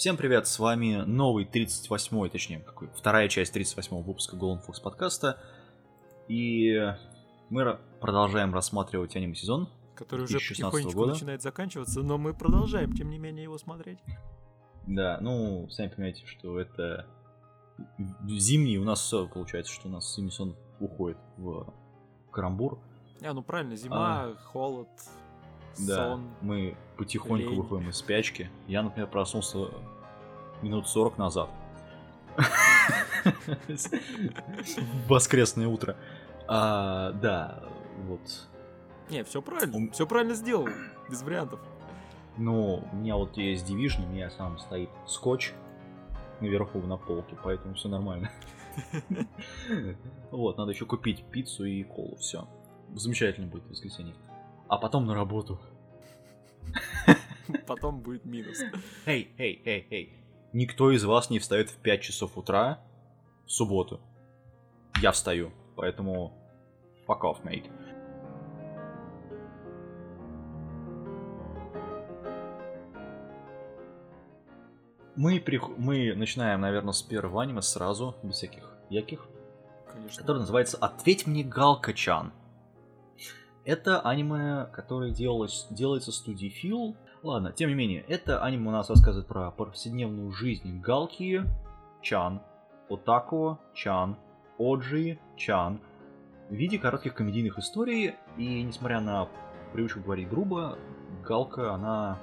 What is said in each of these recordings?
Всем привет, с вами новый 38-й, точнее, какой, вторая часть 38-го выпуска Golden Fox подкаста. И мы продолжаем рассматривать аниме-сезон. Который уже 2016 потихонечку года. начинает заканчиваться, но мы продолжаем, тем не менее, его смотреть. Да, ну, сами понимаете, что это зимний, у нас все получается, что у нас аниме-сезон уходит в Карамбур. А, ну правильно, зима, холод, Да, сон. мы потихоньку лень. выходим из спячки. Я, например, проснулся минут 40 назад. Воскресное утро. А, да, вот. Не, все правильно, все правильно сделал, без вариантов. Ну, у меня вот есть Division, у меня сам стоит скотч наверху на полке, поэтому все нормально. Вот, надо еще купить пиццу и колу, все. Замечательно будет воскресенье. А потом на работу. Потом будет минус. Эй, эй, эй, эй. Никто из вас не встает в 5 часов утра в субботу. Я встаю, поэтому fuck off, mate. Мы, прих- мы начинаем, наверное, с первого аниме сразу, без всяких яких, Конечно. который называется «Ответь мне, Галка-чан». Это аниме, которое делалось, делается студией Фил. Ладно, тем не менее, это аниме у нас рассказывает про повседневную жизнь Галки, Чан, Отако, Чан, Оджи, Чан в виде коротких комедийных историй. И несмотря на привычку говорить грубо, Галка, она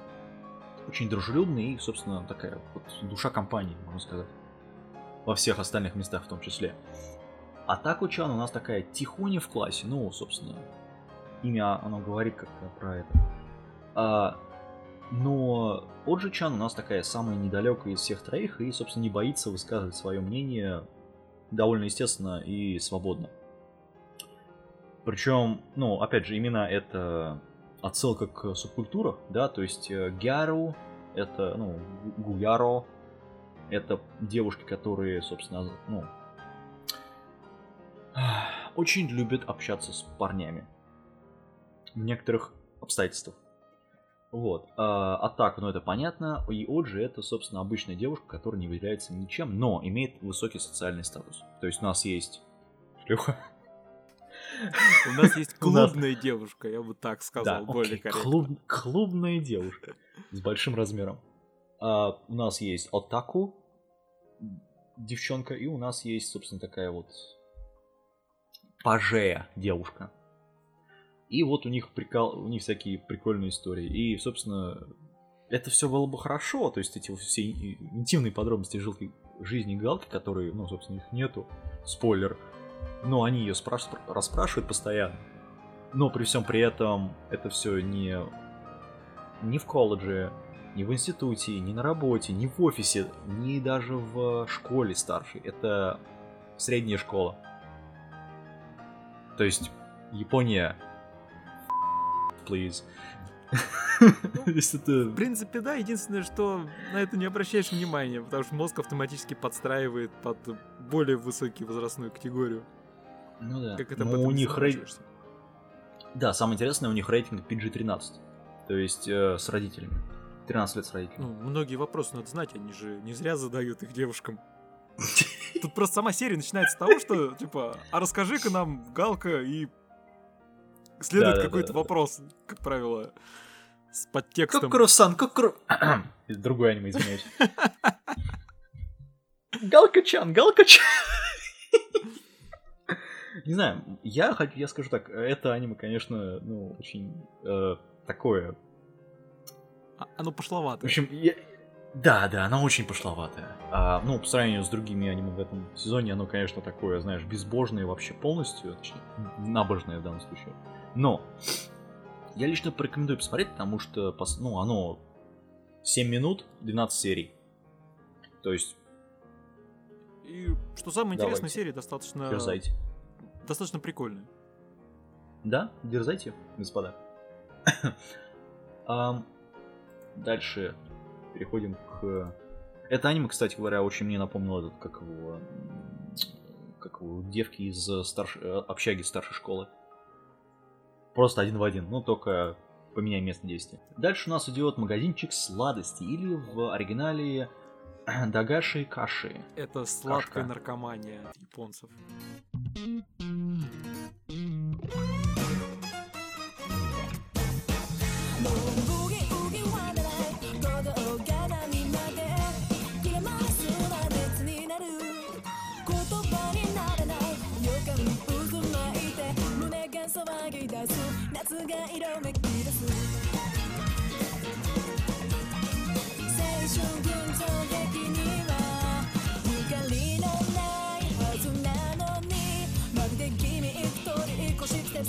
очень дружелюбная и, собственно, такая вот душа компании, можно сказать. Во всех остальных местах в том числе. А Таку-чан у нас такая тихоня в классе, ну, собственно, имя оно говорит как-то про это. А, но Оджи-чан у нас такая самая недалекая из всех троих и, собственно, не боится высказывать свое мнение довольно естественно и свободно. Причем, ну, опять же, имена это отсылка к субкультурам, да, то есть э, Гяру, это, ну, Гу- Гуяро, это девушки, которые, собственно, ну, очень любят общаться с парнями. В некоторых обстоятельствах. Вот. А, а так, ну это понятно. И Оджи это, собственно, обычная девушка, которая не выделяется ничем, но имеет высокий социальный статус. То есть у нас есть шлюха. У нас есть клубная девушка, я бы так сказал, Да, более окей, клуб- клубная девушка с большим размером. А, у нас есть Отаку, девчонка, и у нас есть, собственно, такая вот пажея девушка. И вот у них прикол, у них всякие прикольные истории. И, собственно, это все было бы хорошо, то есть эти все интимные подробности жилки- жизни Галки, которые, ну, собственно, их нету, спойлер, но они ее спраш- расспрашивают постоянно. Но при всем при этом это все не, не в колледже, не в институте, не на работе, не в офисе, не даже в школе старшей. Это средняя школа. То есть Япония, please. Есть это... В принципе, да, единственное, что на это не обращаешь внимания, потому что мозг автоматически подстраивает под более высокую возрастную категорию. Ну да. Как это Но у них рей- заморачиваешься. Да, самое интересное, у них рейтинг PG-13. То есть э, с родителями. 13 лет с родителями. Ну, многие вопросы надо знать, они же не зря задают их девушкам. Тут просто сама серия начинается с того, что, типа, а расскажи-ка нам, Галка, и следует Да-да-да-да. какой-то вопрос, как правило, с подтекстом. Кокро-сан, кокро... Это Другой аниме, извиняюсь. Галка-чан, Галка-чан. Не знаю, я, я скажу так, это аниме, конечно, ну, очень э, такое. А- Оно В пошловато. общем, я- да, да, она очень пошловатая. А, ну, по сравнению с другими аниме в этом сезоне, оно, конечно, такое, знаешь, безбожное вообще полностью, точнее, набожное в данном случае. Но я лично порекомендую посмотреть, потому что, ну, оно 7 минут, 12 серий. То есть, И что самое интересное, Давайте. серия достаточно... дерзайте. Достаточно прикольная. Да, дерзайте, господа. Ам, Дальше переходим к... Это аниме, кстати говоря, очень мне напомнило этот, как его... Как его, девки из старш... э, общаги старшей школы. Просто один в один, ну только поменяй место действия. Дальше у нас идет магазинчик сладостей, или в оригинале Дагаши Каши. Это сладкая Кашка. наркомания японцев.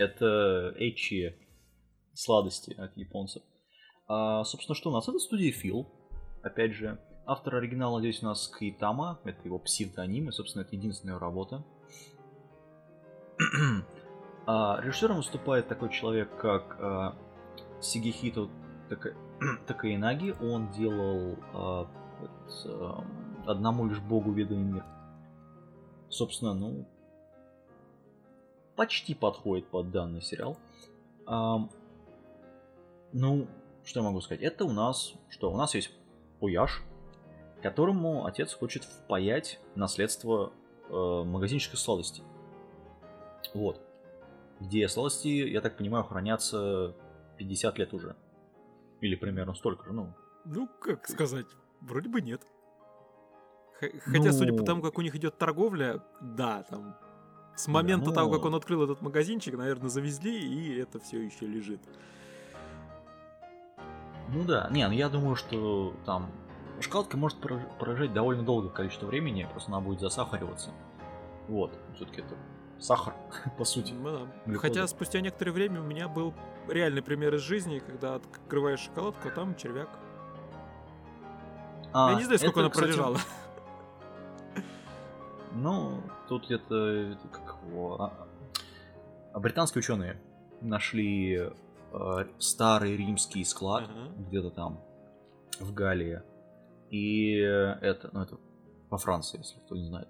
Это эйчи сладости от японцев. А, собственно, что у нас? Это студия Фил. Опять же, автор оригинала здесь у нас Каитама. Это его псевдоним, и, собственно, это единственная работа. А, режиссером выступает такой человек, как а, Сигихито Така- Такаинаги. Он делал а, вот, а, одному лишь богу ведомый мир. Собственно, ну, почти подходит под данный сериал. Ам, ну, что я могу сказать? Это у нас, что у нас есть Уяш, которому отец хочет впаять наследство э, магазинчика сладостей. Вот. Где сладости, я так понимаю, хранятся 50 лет уже. Или примерно столько же, ну. Ну, как сказать, вроде бы нет. Х- Хотя, судя по Ну. тому, как у них идет торговля, да, там с момента ну. того, как он открыл этот магазинчик, наверное, завезли, и это все еще лежит. Ну да, не, ну я думаю, что там шоколадка может прож- прожить довольно долгое количество времени, просто она будет засахариваться. Вот, все-таки это сахар, по сути. Ну да. Хотя спустя некоторое время у меня был реальный пример из жизни, когда открываешь шоколадку, а там червяк. А, Я не знаю, сколько это, она кстати, пролежала. Ну, тут это, как его, а, а, британские ученые нашли э, старый римский склад Ага. где-то там в Галлии. И это, ну это во Франции, если кто не знает.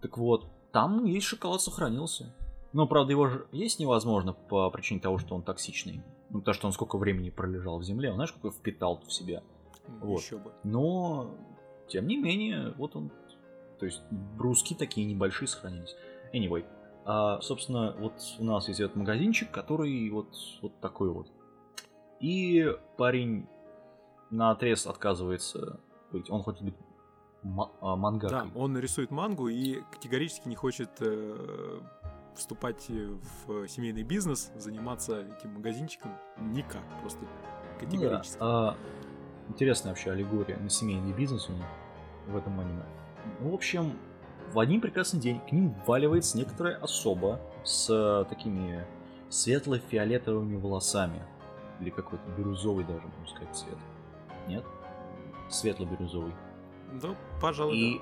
Так вот, там есть шоколад сохранился. Но, правда, его же есть невозможно по причине того, что он токсичный. Ну, потому что он сколько времени пролежал в земле, он знаешь, какой впитал в себя. Вот. Еще бы. Но, тем не менее, вот он. То есть бруски такие небольшие сохранились. Anyway, а, собственно, вот у нас есть этот магазинчик, который вот, вот такой вот. И парень на отрез отказывается быть. Он хочет быть а, Да, мангакой. он рисует мангу и категорически не хочет э, вступать в семейный бизнес, заниматься этим магазинчиком никак, просто Ну да, категорически. а, интересная вообще аллегория на семейный бизнес у них в этом аниме. Ну, в общем, в один прекрасный день к ним вваливается некоторая особа с э, такими светло-фиолетовыми волосами. Или какой-то бирюзовый даже, можно сказать, цвет. Нет? Светло-бирюзовый. Да, пожалуй, И,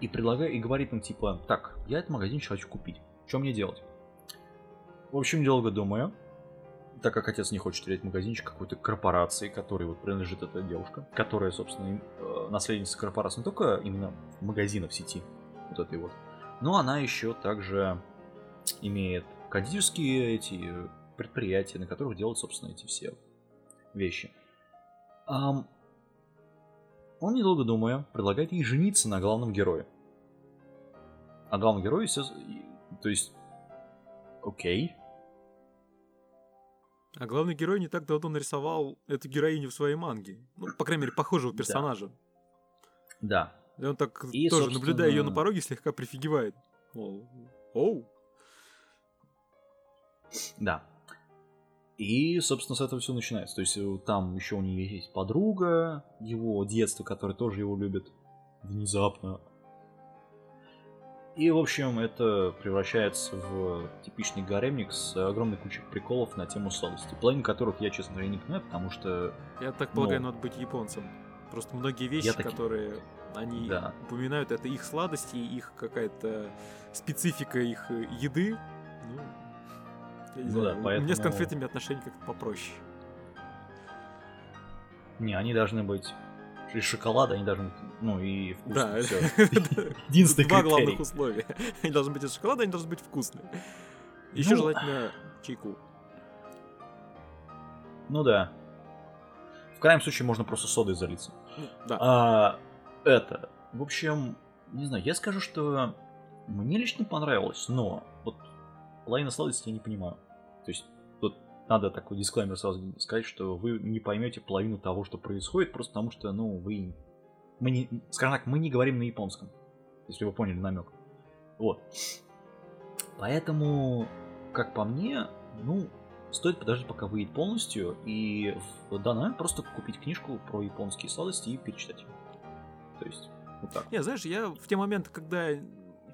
и предлагает, и говорит им, типа, так, я этот магазинчик хочу купить. Что мне делать? В общем, долго думаю, так как отец не хочет терять магазинчик какой-то корпорации, которой вот принадлежит эта девушка, которая, собственно, э, наследница корпорации не только именно магазинов сети, вот этой вот, но она еще также имеет кондитерские эти предприятия, на которых делают, собственно, эти все вещи. Ам, он, недолго думая, предлагает ей жениться на главном герое. А главный герой, то есть, окей, А главный герой не так давно нарисовал эту героиню в своей манге. Ну, по крайней мере, похожего персонажа. да, И он так И, тоже, собственно- наблюдая ее на пороге, слегка прифигивает. Мол, Оу. да. И, собственно, с этого все начинается. То есть э, там еще у нее есть подруга его детства, которая тоже его любит внезапно. И, в общем, это превращается в типичный гаремник с огромной кучей приколов на тему сладости. Половину которых я, честно говоря, не понимаю, потому что Я так полагаю, Ну. надо быть японцем. Просто многие вещи, таки- которые они Да. упоминают, это их сладости, их какая-то специфика их э, еды. Ну, я не Ну да, знаю, у меня с поэтому- конфетами отношения как-то попроще. не, они должны быть из шоколада, они должны быть, ну и вкусные. Да. Единственный Два главных условия. Они должны быть из шоколада, они должны быть вкусные. Еще Ну, желательно чайку. Ну да. В крайнем случае можно просто содой залиться. Ну, Да. А, это, в общем, не знаю, я скажу, что мне лично понравилось, но вот половина сладости я не понимаю. То есть надо такой дисклеймер сразу сказать, что вы не поймете половину того, что происходит, просто потому что, ну, вы... Мы не, скажем так, мы не говорим на японском, если вы поняли намек. Вот. Поэтому, как по мне, ну, стоит подождать, пока выйдет полностью, и в данный момент просто купить книжку про японские сладости и перечитать. То есть, вот так. Не, знаешь, я в те моменты, когда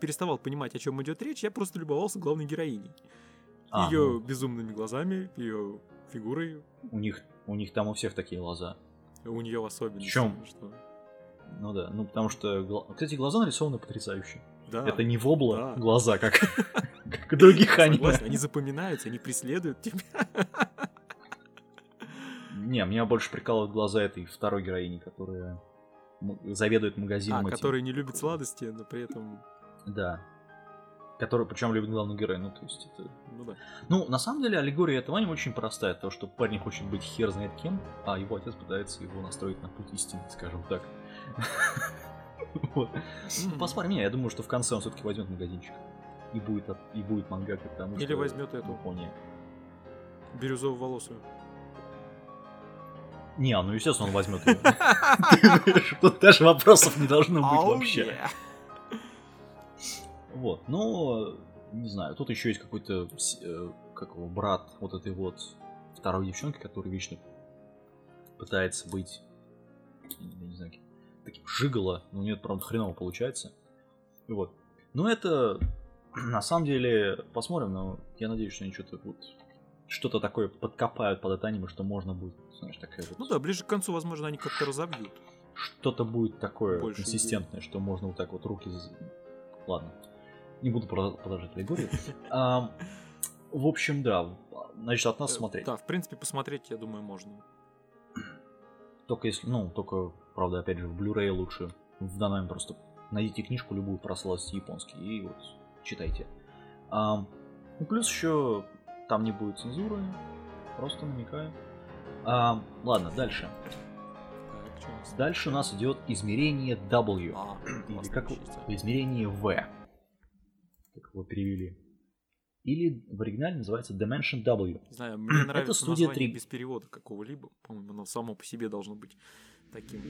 переставал понимать, о чем идет речь, я просто любовался главной героиней. А, ее ну, безумными глазами, ее фигурой, у них, у них там у всех такие глаза. у нее в особенности. Чём? Что... Ну да, ну потому что, кстати, глаза нарисованы потрясающе. Да, Это не вобла да. глаза, как, как у других аниме. они запоминаются, они преследуют тебя. Не, меня больше прикалывают глаза этой второй героини, которая заведует магазином А, этим. который не любит сладости, но при этом... Да. Который, причем любит главный герой, ну то есть это Ну да. Ну, на самом деле, аллегория этого аниме очень простая. То, что парень хочет быть хер знает кем, а его отец пытается его настроить на путь истины, скажем так. Вот. М. Посмотрим, не, я думаю, что в конце он все-таки возьмет магазинчик. И будет, и будет мангака, потому Или что... возьмет эту. Япония. Бирюзово-волосую. Не, ну естественно он возьмет ее. Тут даже вопросов не должно быть вообще. Вот, но не знаю, тут еще есть какой-то э, как его брат вот этой вот второй девчонки, который вечно пытается быть, я не знаю, таким жиголо, но у нее правда хреново получается. Вот. Ну это на самом деле посмотрим, но я надеюсь, что они что-то вот что-то такое подкопают под это аниме, что можно будет, знаешь, такая вот Ну да, ближе к концу, возможно, они как-то разобьют. что-то будет такое Больше консистентное, что можно вот так вот руки... Ладно, не буду про- продолжать аллегорию. В общем, да, значит, от нас Э, смотреть. Да, в принципе, посмотреть, я думаю, можно. Только если, ну, только, правда, опять же, в Blu-ray лучше. В данный момент просто найдите книжку любую про сладости японские и вот читайте. Ам, Ну, плюс еще там не будет цензуры, просто намекаю. Ам, Ладно, дальше. Дальше у нас идет измерение W. А, Или как измерение V. Его перевели. Или в оригинале называется Dimension W. Знаю, мне нравится студия название три. без перевода какого-либо. По-моему, оно само по себе должно быть таким.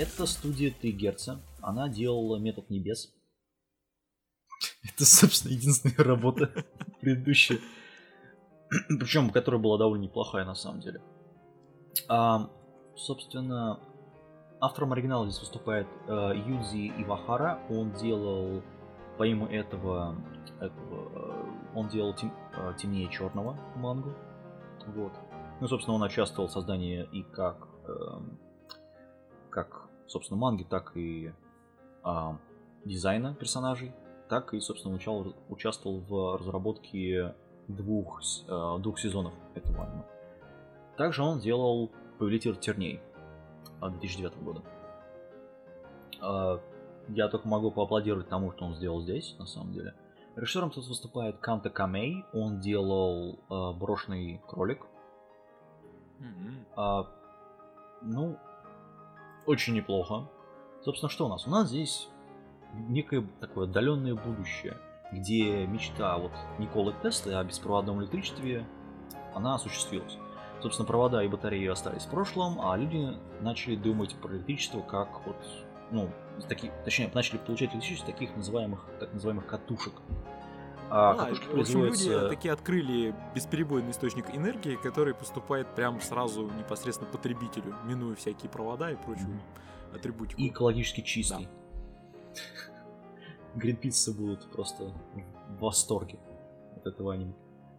Это студия 3 Герца. Она делала Метод Небес. Это, собственно, единственная работа предыдущая. Причем, которая была довольно неплохая на самом деле. А, собственно, автором оригинала здесь выступает э, Юдзи Ивахара. Он делал, помимо этого, этого э, он делал тем, э, темнее черного мангу. Вот. Ну, собственно, он участвовал в создании и как, эм, как собственно, манги, так и а, дизайна персонажей, так и, собственно, учал, участвовал в разработке двух, э, двух сезонов этого аниме. Также он делал Повелитель терний от 2009 года. А, Я только могу поаплодировать тому, что он сделал здесь, на самом деле. Режиссером тут выступает Канта Камей. Он делал э, Брошенный кролик. Мгм. А, ну, очень неплохо. Собственно, что у нас? У нас здесь некое такое отдаленное будущее, где мечта вот Николы Тесла о беспроводном электричестве, она осуществилась. Собственно, провода и батареи остались в прошлом, а люди начали думать про электричество как вот, ну, такие, точнее, начали получать электричество таких называемых, так называемых катушек. А, А, катушки в общем, люди такие открыли бесперебойный источник энергии, который поступает прямо сразу непосредственно потребителю, минуя всякие провода и прочую Мгм. атрибутику. и экологически чистый. Гринписцы будут просто в восторге от этого аниме.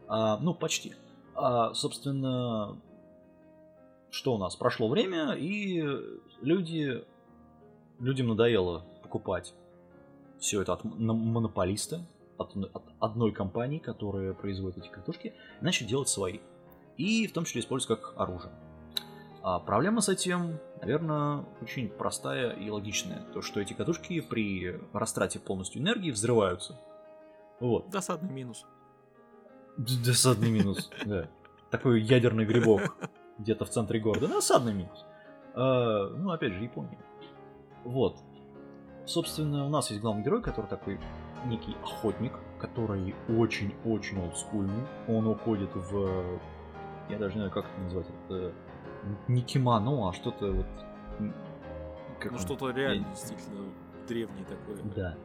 А, ну, почти. А, собственно, что у нас? Прошло время, и люди, людям надоело покупать все это от монополиста, от, от одной компании, которая производит эти катушки, начали делать свои. И в том числе использовать как оружие. А проблема с этим, наверное, очень простая и логичная. То, что эти катушки при растрате полностью энергии взрываются. Вот. Досадный минус. Досадный минус, да. Такой ядерный грибок где-то в центре города. Досадный минус. А, Ну, опять же, Япония. Вот. Собственно, у нас есть главный герой, который такой некий охотник, который очень-очень олдскульный. Он уходит в... Я даже не знаю, как это назвать. Это не кимоно, а что-то вот... как Ну он? что-то Я- реально действительно древнее такое. да.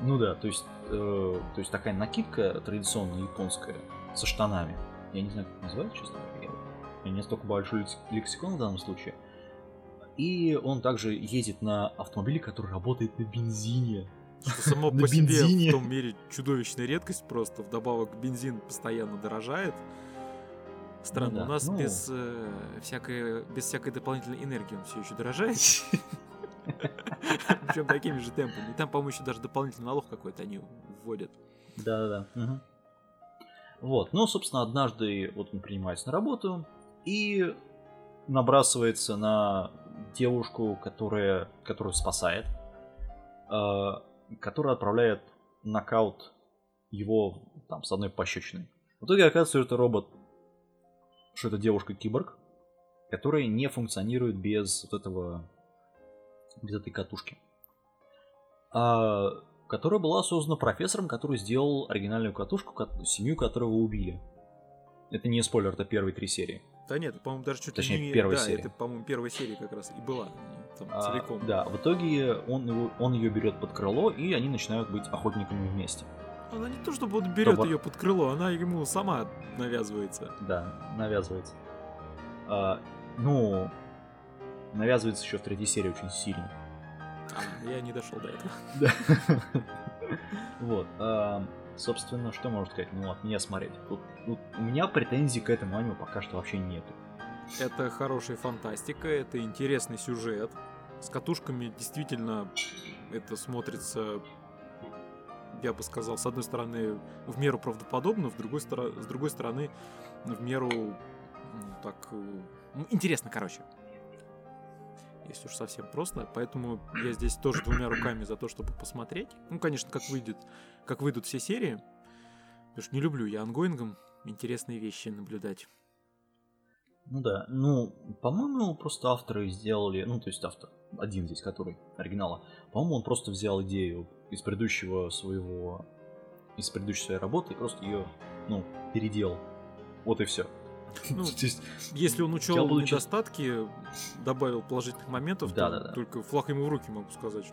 Ну да, то есть, э, то есть такая накидка традиционная японская со штанами. Я не знаю, как это называется, честно говоря. Я- У меня не столько большой лекс- лексикон в данном случае. И он также ездит на автомобиле, который работает на бензине. Что само по себе в том мире чудовищная редкость просто. Вдобавок бензин постоянно дорожает. Странно, Ну да, у нас ну. без, э, всякой, без всякой дополнительной энергии он все еще дорожает. Причем такими же темпами. И там, по-моему, еще даже дополнительный налог какой-то они вводят. Да-да-да. Вот, ну, собственно, однажды вот он принимается на работу и набрасывается на девушку, которая, которую спасает, которая отправляет нокаут его там с одной пощечиной. В итоге оказывается, что это робот, что это девушка-киборг, которая не функционирует без вот этого, без этой катушки. А, которая была создана профессором, который сделал оригинальную катушку, семью которого убили. Это не спойлер, это первые три серии. Да нет, по-моему, даже чуть Точнее, не... первая да, серия. это, по-моему, первая серия как раз и была. Там, А, целиком. да, в итоге он, его, он ее берет под крыло, и они начинают быть охотниками вместе. Она не то чтобы он берет Робот. ее под крыло, она ему сама навязывается. Да, навязывается. А, ну, навязывается еще в третьей серии очень сильно. А, я не дошел до этого. Да. Вот. а, Собственно, что можно сказать? Ну, от меня смотреть. У меня претензий к этому аниме пока что вообще нету. Это хорошая фантастика, это интересный сюжет. С катушками действительно это смотрится, я бы сказал, с одной стороны, в меру правдоподобно, в другой с другой стороны, в меру ну, так э, ну, интересно, короче. Если уж совсем просто. Поэтому я здесь тоже двумя руками за то, чтобы посмотреть. Ну, конечно, как выйдет, как выйдут все серии. Потому что не люблю я онгоингом интересные вещи наблюдать. Ну да, ну, по-моему, просто авторы сделали, ну, то есть автор, один здесь, который оригинала, по-моему, он просто взял идею из предыдущего своего, из предыдущей своей работы и просто ее, ну, переделал. Вот и все. Ну, То есть, Если он учел чест- недостатки, добавил положительных моментов, Да, то да, да. только флаг ему в руки могу сказать.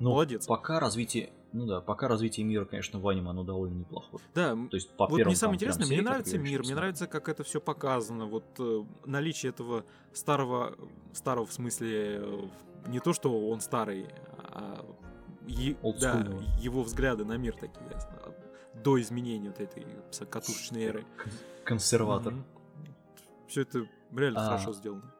ну, Молодец. Пока развитие, ну да, пока развитие мира, конечно, в аниме, оно довольно неплохое. Да, То есть по вот первым мне самое интересное, мне нравится мир, сейчас мне нравится, как это все показано. Вот э, наличие этого старого, старого в смысле э, не то, что он старый, а е- да, его взгляды на мир такие до изменения вот этой катушечной эры. Консерватор. Все это реально А. хорошо сделано.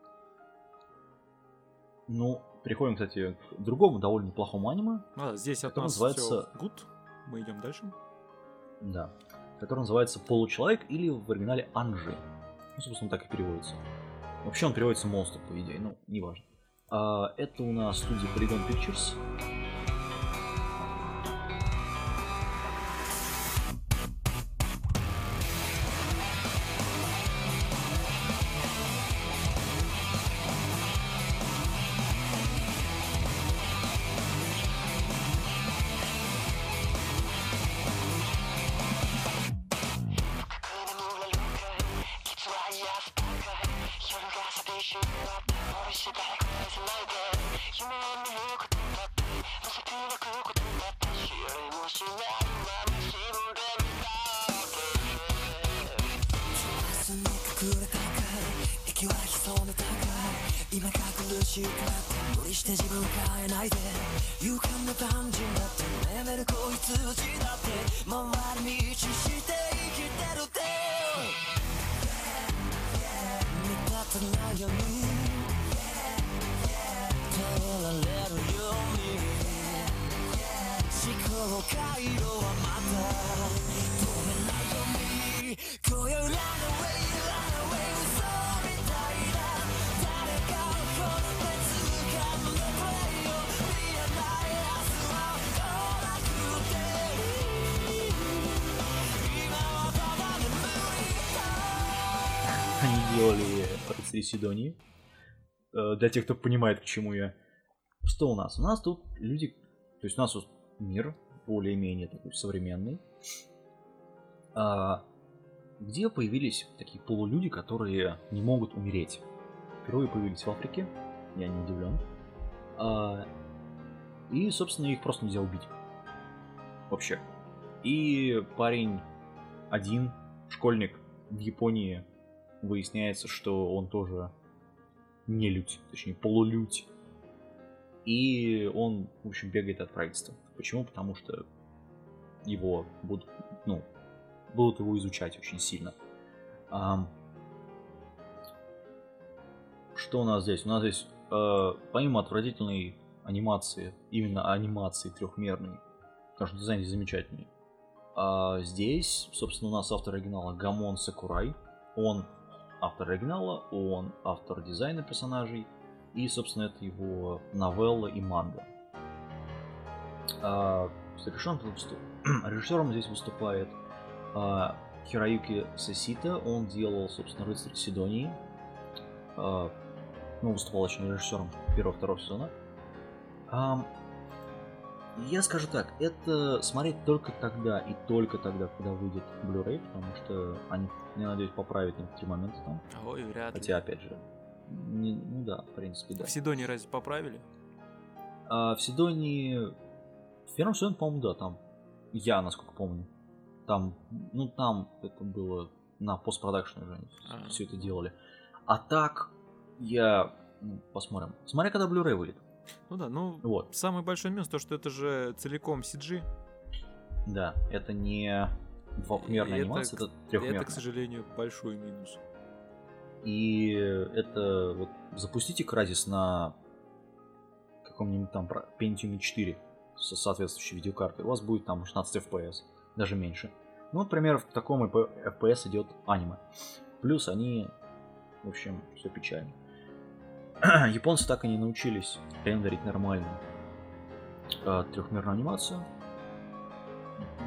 Ну, переходим, кстати, к другому довольно неплохому аниме, А, здесь от нас называется- все good. Мы идем дальше. да, который называется «Получеловек» или в оригинале «Анжи». Ну, собственно, так и переводится. Вообще он переводится «Монстр», по идее, ну, неважно. А, это у нас студия Polygon Pictures. 無理して自分変えないで。勇敢な単じだって眠るこいつをちだって回り道して生きてるって。目立たないように。通られるように思考回路はまた。止めないように。今裏の делали рыцари Сидонии. Э, Для тех, кто понимает, к чему я. Что у нас? У нас тут люди... То есть у нас тут мир более-менее такой современный. а, где появились такие полулюди, которые не могут умереть. Впервые появились в Африке. Я не удивлен. А, и, собственно, их просто нельзя убить. Вообще. И парень один, школьник в Японии, выясняется, что он тоже не людь, точнее полулюдь. И он, в общем, бегает от правительства. Почему? Потому что его будут, ну, будут его изучать очень сильно. Ам, Что у нас здесь? У нас здесь, э, помимо отвратительной анимации, именно анимации трехмерной, потому что дизайн здесь замечательный, а здесь, собственно, у нас автор оригинала Гамон Сакурай. Он автор оригинала, он автор дизайна персонажей, и, собственно, это его новелла и манга. А, режиссером, здесь выступает а, Хироюки Сесита. Он делал, собственно, «Рыцарь Сидонии». А, ну, выступал очень режиссером первого-второго сезона. Ам, я скажу так, это смотреть только тогда и только тогда, когда выйдет Blu-ray, потому что они, я надеюсь, поправят некоторые моменты там. Ой, вряд ли. Хотя, опять же, не- ну да, в принципе, да. В Сидоне разве поправили? А в Сидонии... В первом сезоне, по-моему, да, там. Я, насколько помню. Там, ну там это было на постпродакшн уже они А. все это делали. А так, я... ну, посмотрим. Смотря когда Blu-ray выйдет. Ну да, ну, Вот, самый большой минус, то, что это же целиком CG. да. Это не двухмерная это анимация, это трехмерная. это, к сожалению, большой минус. И это вот запустите Кразис на каком-нибудь там Pentium 4 со соответствующей видеокартой, у вас будет там 16 FPS, даже меньше. Ну, например, в таком FPS идет аниме. Плюс они, в общем, все печально. Японцы так и не научились рендерить нормально трехмерную анимацию.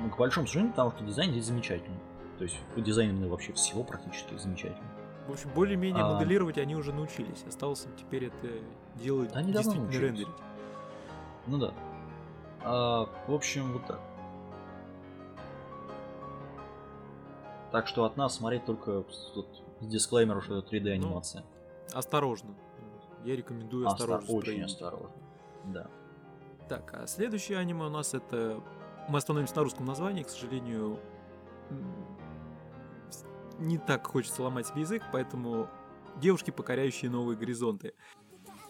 Ну, К большому сожалению, потому что дизайн здесь замечательный. То есть дизайн именно вообще всего практически замечательный. В общем, более-менее А. моделировать они уже научились. Осталось им теперь это делать они давно действительно научились. рендерить. Ну да. А, в общем, вот так. Так что от нас смотреть только тут с дисклеймером, что это 3D анимация. Осторожно. Я рекомендую Остро- осторожно. очень проявить. осторожно. Да. Так, а следующее аниме у нас это... Мы остановимся на русском названии, к сожалению, м, с- не так хочется ломать себе язык, поэтому девушки, покоряющие новые горизонты.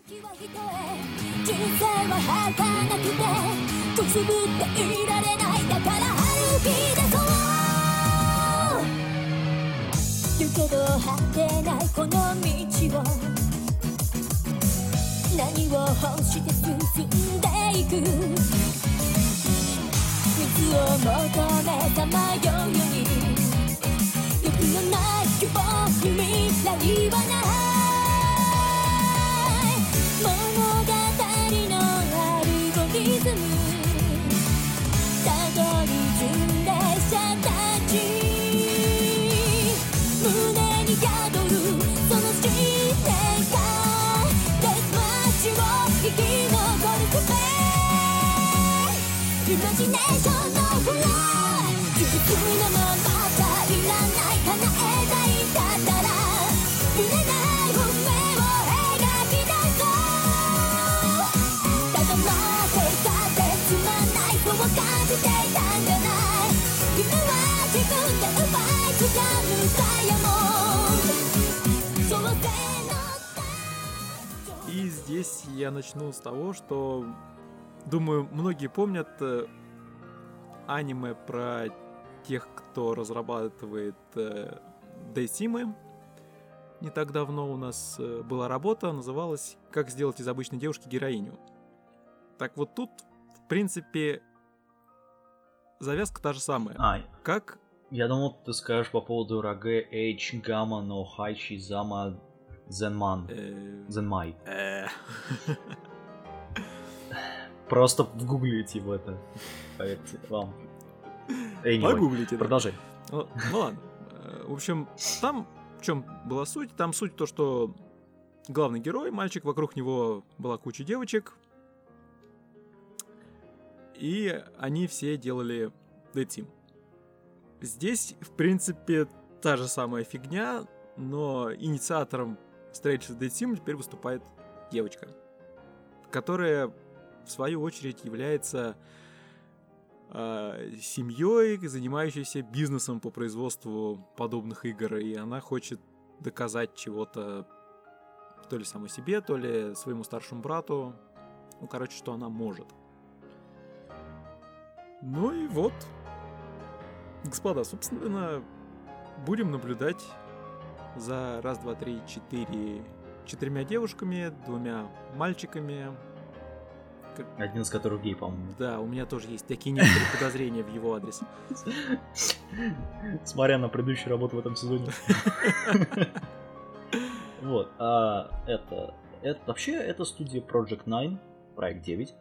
先は一重人生は儚くてくすぶっていられないだから歩き出そう行けど果てないこの道を 何を欲して進んでいく？水を求めた迷うように欲のない希望に未来はない того, что, думаю, многие помнят э, аниме про тех, кто разрабатывает э, Дейсимы. Не так давно у нас э, была работа, называлась «Как сделать из обычной девушки героиню». Так вот тут, в принципе, завязка та же самая. А, Как я думал, ты скажешь по поводу Раге H Гамма но Хайчи Зама Зенман. э, Зенмай. Просто вгуглите в это. Поверьте, вам. Anyway, погуглите. да. продолжай. Ну, ну ладно. Э, В общем, там в чем была суть? Там суть то, что главный герой, мальчик, вокруг него была куча девочек. И они все делали Team. Здесь, в принципе, та же самая фигня, но инициатором встречи с Team теперь выступает девочка, которая, в свою очередь, является семьей, занимающейся бизнесом по производству подобных игр, и она хочет доказать чего-то то ли самой себе, то ли своему старшему брату. Ну, короче, что она может. Ну и вот. Господа, собственно, будем наблюдать за раз, два, три, четыре четырьмя девушками, двумя мальчиками, Один из которых гей, по-моему. да, у меня тоже есть такие некоторые подозрения в его адрес. Смотря на предыдущую работу в этом сезоне. Вот, а это, это вообще это студия Project 9, проект 9.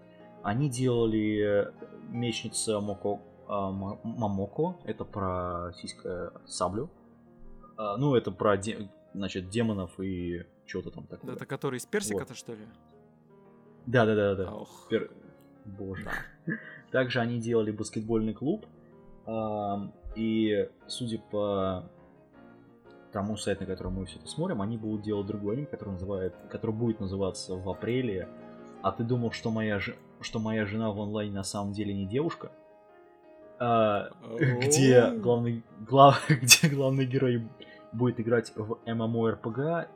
Они делали мечница Моко, а, Ма- Мамоко, это про сиська саблю. А, ну, это про, значит, демонов и что-то там такое. Это который из персика-то, что ли? Да, да, да, да. Ох. Пер- Боже. Также они делали баскетбольный клуб. И, судя по тому сайту, на котором мы все это смотрим, они будут делать другой аниме, который, называет, который будет называться в апреле. А ты думал, что моя, ж- что моя жена в онлайне на самом деле не девушка? А, где главный, глав- где главный герой будет играть в MMORPG,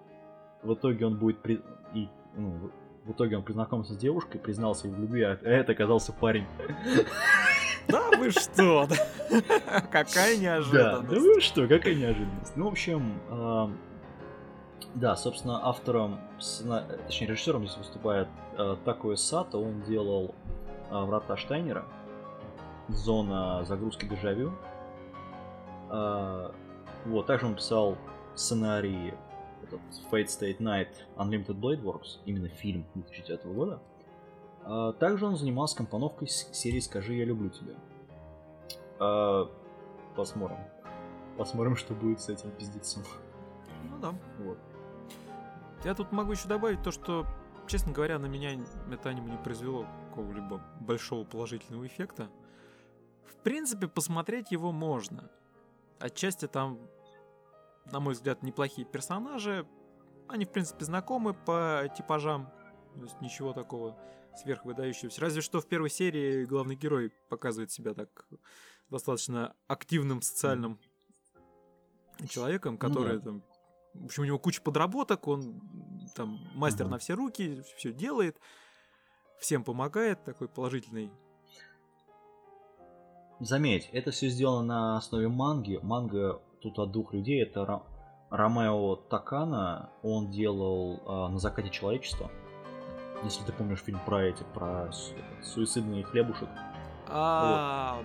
в итоге он будет при- и, ну, в итоге он познакомился с девушкой, признался ей в любви, а это оказался парень. Да вы что? Какая Да, неожиданность. да вы что, какая неожиданность. Ну, в общем, да, собственно, автором, точнее, режиссером здесь выступает э, Такуя Сато, он делал э, Врата Штайнера, Зона загрузки дежавю. Э, вот, также он писал сценарий этот Fate State Night Unlimited Blade Works, именно фильм 2009 года. А, Также он занимался компоновкой серии «Скажи, я люблю тебя». А, Посмотрим. Посмотрим, что будет с этим пиздецом. Ну да. Вот. Я тут могу еще добавить то, что, честно говоря, на меня это аниме не произвело какого-либо большого положительного эффекта. В принципе, посмотреть его можно. отчасти там, на мой взгляд, неплохие персонажи. Они, в принципе, знакомы по типажам. То есть ничего такого сверхвыдающегося. Разве что в первой серии главный герой показывает себя так достаточно активным социальным человеком, который да. там... В общем, у него куча подработок, он там мастер Мгм. на все руки, все делает, всем помогает, такой положительный. Заметь, это все сделано на основе манги. Манга тут от двух людей. Это Ромео Такана. Он делал а, «На закате человечества». Если ты помнишь фильм про эти, про с- этот, суицидный хлебушек. А,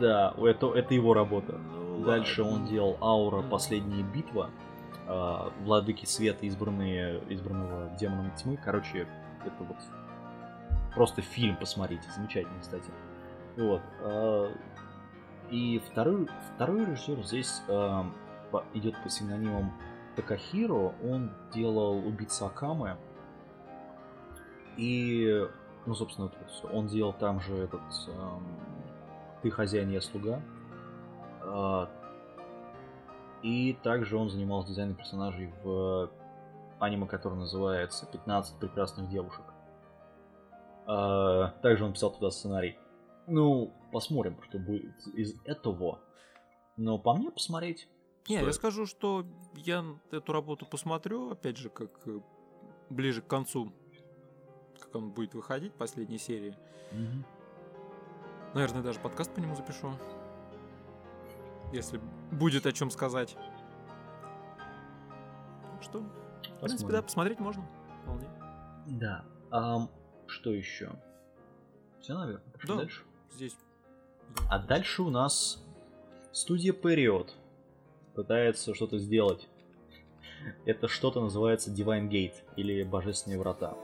Да, это, это его работа. ну Дальше он делал «Аура. Последняя битва». а, Владыки Света, избранные, избранного демоном тьмы. Короче, это вот просто фильм посмотрите. Замечательный, кстати. Вот. И второй, второй режиссер здесь а, по- идет по синонимам Такахиро. Он делал «Убийца Акамы». И, ну, собственно, это вот всё. он делал там же этот ам, «Ты хозяин, я слуга». А, И также он занимался дизайном персонажей в аниме, которое называется «15 прекрасных девушек». А, Также он писал туда сценарий. Ну, посмотрим, что будет из этого. Но по мне посмотреть. Не, я стоит. скажу, что я эту работу посмотрю, опять же, как э, ближе к концу, как он будет выходить, последней серии. Мгм. Наверное, даже подкаст по нему запишу. Если будет о чем сказать. Так что, в принципе, Посмотрим. да, посмотреть можно. Вполне. Да. Ам, что еще? Все, наверное. Пошли Да. дальше. Здесь. А дальше у нас студия Period пытается что-то сделать. Это что-то называется Divine Gate или Божественные врата.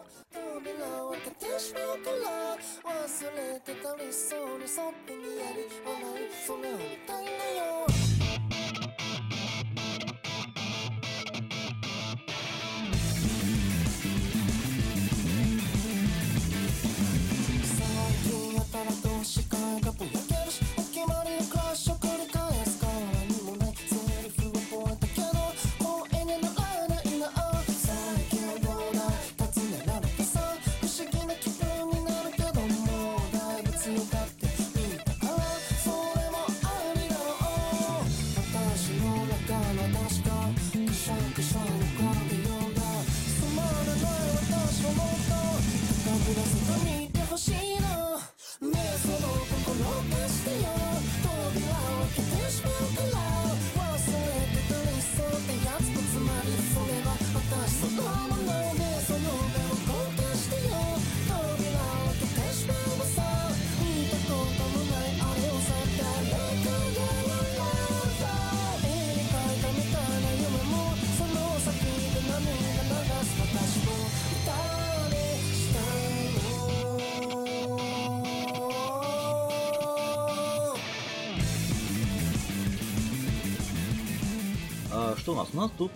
У нас? У нас тут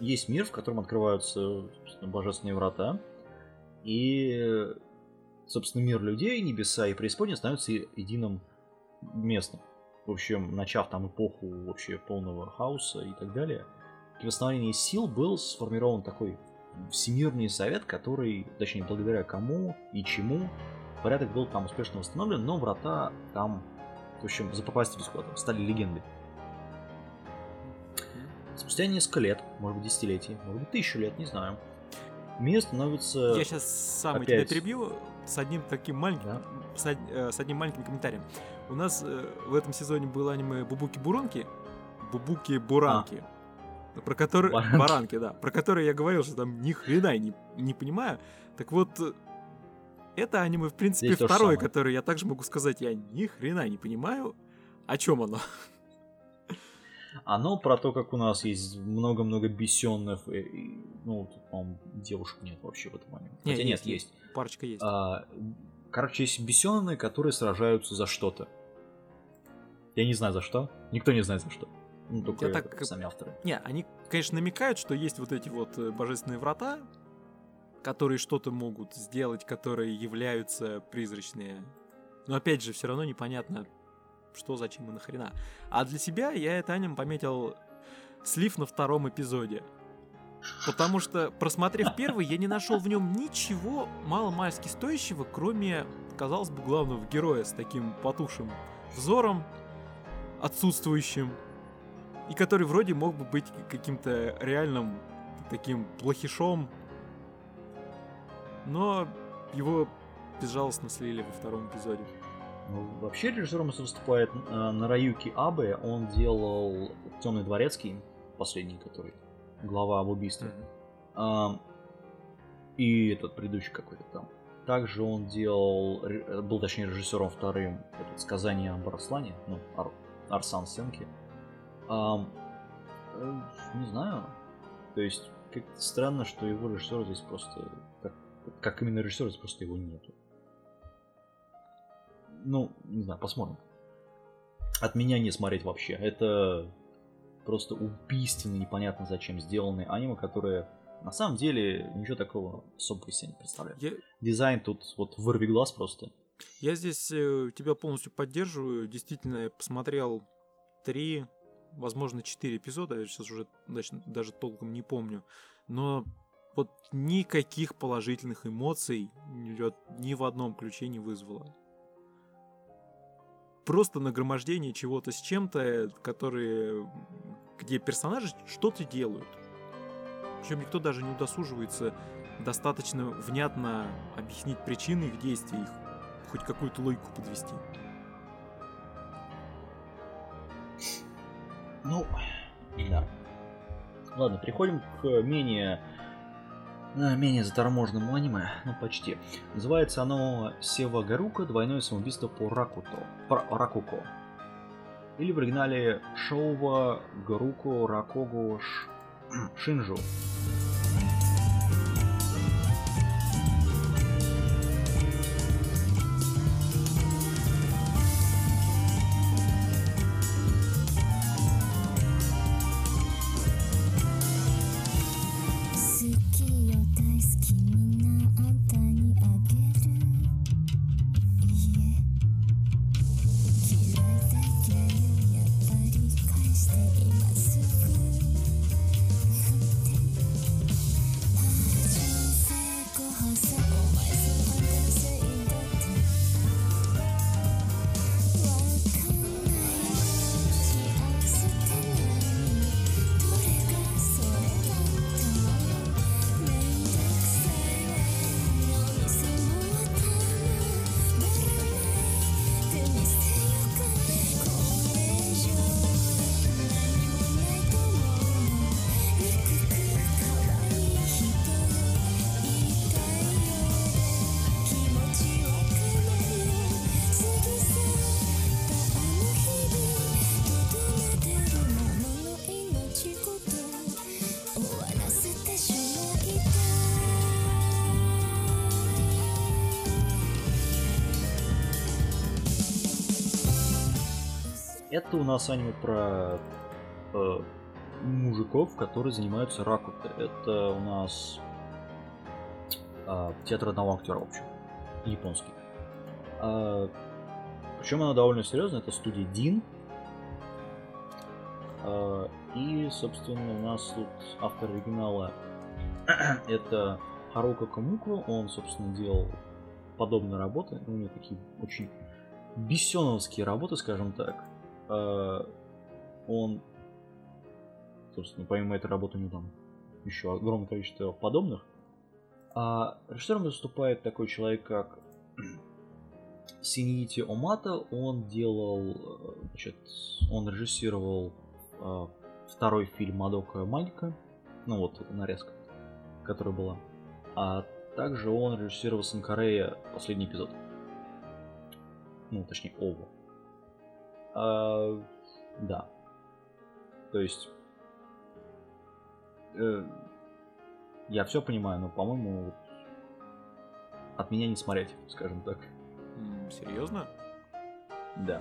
есть мир, в котором открываются божественные врата. И, собственно, мир людей, небеса и преисподняя становятся единым местом. В общем, начав там эпоху вообще полного хаоса и так далее, к восстановлению сил был сформирован такой всемирный совет, который, точнее, благодаря кому и чему порядок был там успешно восстановлен, но врата там, в общем, запропастились куда-то, стали легендой. Спустя несколько лет, может быть десятилетий, может быть тысячу лет, не знаю, мир становится... Я сейчас сам опять. тебя перебью с одним таким маленьким, Да. с, э, одним маленьким комментарием. У нас э, в этом сезоне было аниме Бубуки Буронки, Бубуки Буранки, про который Баранки. баранки, да, про которые я говорил, что там ни хрена не, не понимаю. Так вот, это аниме, в принципе, Здесь второе, которое я также могу сказать, я ни хрена не понимаю, о чем оно. Оно про то, как у нас есть много-много бесенных, и- и, ну, тут, по-моему, девушек нет вообще в этом аниме. Не, Хотя нет, есть, есть. Парочка есть. А, короче, есть бесенные, которые сражаются за что-то. Я не знаю за что. Никто не знает за что. Ну, только Я так- сами авторы. Не, они, конечно, намекают, что есть вот эти вот э, божественные врата, которые что-то могут сделать, которые являются призрачные. Но опять же, все равно непонятно, что, зачем и нахрена. А для себя я это аниме пометил слив на втором эпизоде. Потому что, просмотрев первый, я не нашел в нем ничего мало-мальски стоящего, кроме, казалось бы, главного героя с таким потухшим взором, отсутствующим, и который вроде мог бы быть каким-то реальным таким плохишом, но его безжалостно слили во втором эпизоде. Вообще режиссером выступает э, Нараюки Абе. Он делал Темный дворецкий, последний, который глава об убийстве. А, и этот предыдущий какой-то там. Также он делал, э, был точнее режиссером вторым, это сказание об Арслане, ну, Ар- Арсан Сенки. Э, не знаю. То есть, как странно, что его режиссер здесь просто, как, как именно режиссер, здесь просто его нету. Ну, не знаю, посмотрим. От меня не смотреть вообще. Это просто убийственно непонятно зачем сделанные аниме, которые на самом деле ничего такого особо из себя не представляют. Я, Дизайн тут вот вырви глаз просто. я здесь э, тебя полностью поддерживаю. Действительно, я посмотрел три, возможно, четыре эпизода. Я сейчас уже даже, даже толком не помню. Но вот никаких положительных эмоций ни в- ни в одном ключе не вызвало. Просто нагромождение чего-то с чем-то, которые, где персонажи что-то делают. Причем никто даже не удосуживается достаточно внятно объяснить причины их действий, их хоть какую-то логику подвести. Ну, да. Ладно, переходим к менее э, менее заторможенному аниме, ну почти. Называется оно Сева Гарука Двойное самоубийство по Ракуто. По Ракуко. Или в оригинале Шоува Гаруко Ракогу Ш- Шинжу.「нас аниме про э, мужиков, которые занимаются ракутой. Это у нас э, театр одного актера, в общем, японский. причем она довольно серьезная, это студия Дин. А, и, собственно, у нас тут автор оригинала это Харука Камуко. Он, собственно, делал подобные работы. У него такие очень бессеновские работы, скажем так. А, он, собственно, помимо этой работы у него там еще огромное количество подобных. А режиссером выступает такой человек, как Синьити Омата. Он делал, э, значит, он режиссировал э, второй фильм Мадока Магика. Ну вот, нарезка, которая была. А также он режиссировал Санкарея последний эпизод. Ну, точнее, оба. А, да. То есть... э, я все понимаю, но, по-моему, вот от меня не смотреть, скажем так. Серьезно? Да.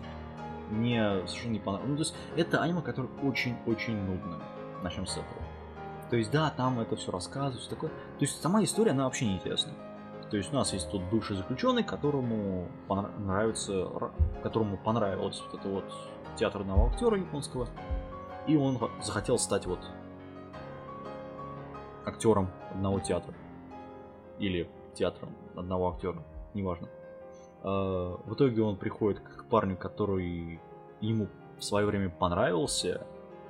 Мне совершенно не понравилось. Ну, то есть, это аниме, которое очень-очень нудно. Начнем с этого. То есть, да, там это все рассказывают, все такое. То есть, сама история, она вообще не интересна. То есть у нас есть тут бывший заключенный, которому понра- нравится, ра- которому понравилось вот это вот театр актера японского, и он захотел стать вот актером одного театра или театром одного актера, неважно. А, В итоге он приходит к парню, который ему в свое время понравился,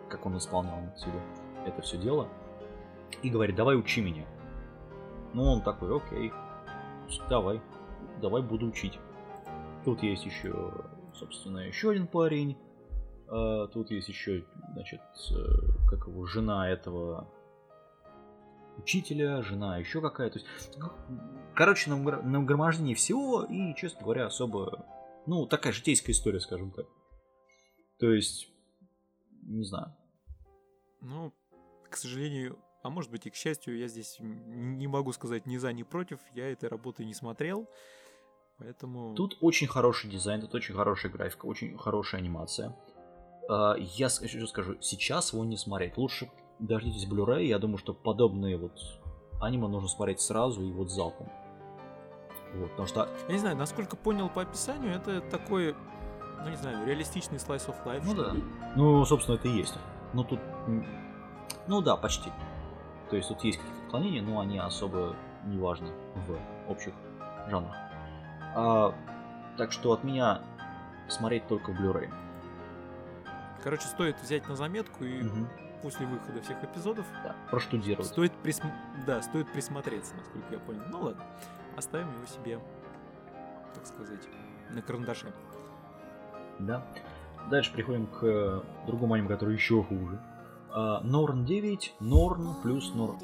как он исполнял это все дело, и говорит, давай учи меня. Ну, он такой, окей, давай, давай буду учить. Тут есть еще, собственно, еще один парень. А, Тут есть еще, значит, э, как его, жена этого учителя, жена еще какая-то. Ну, короче, награ- нагромождение всего и, честно говоря, особо, ну, такая житейская история, скажем так. То есть, не знаю. Ну, к сожалению, а может быть и к счастью, я здесь не могу сказать ни за, ни против. Я этой работы не смотрел. Поэтому... Тут очень хороший дизайн, тут очень хорошая графика, очень хорошая анимация. А, Я еще скажу, сейчас его не смотреть. Лучше дождитесь Blu-ray. Я думаю, что подобные вот аниме нужно смотреть сразу и вот залпом. Вот, потому что Я не знаю, насколько понял по описанию, это такой, ну не знаю, реалистичный slice of life. Ну да. ли. Ну, собственно, это и есть. Ну, тут... Ну да, почти. То есть тут есть какие-то отклонения, но они особо не важны в общих жанрах. А, так что от меня смотреть только в Blu-ray. Короче, стоит взять на заметку и Мгм. после выхода всех эпизодов Да, проштудировать. стоит, присм- да, стоит присмотреться, насколько я понял. Ну ладно, оставим его себе, так сказать, на карандаше. Да. Дальше переходим к э, другому аниме, который еще хуже. А, Норн 9, Норн плюс Нор...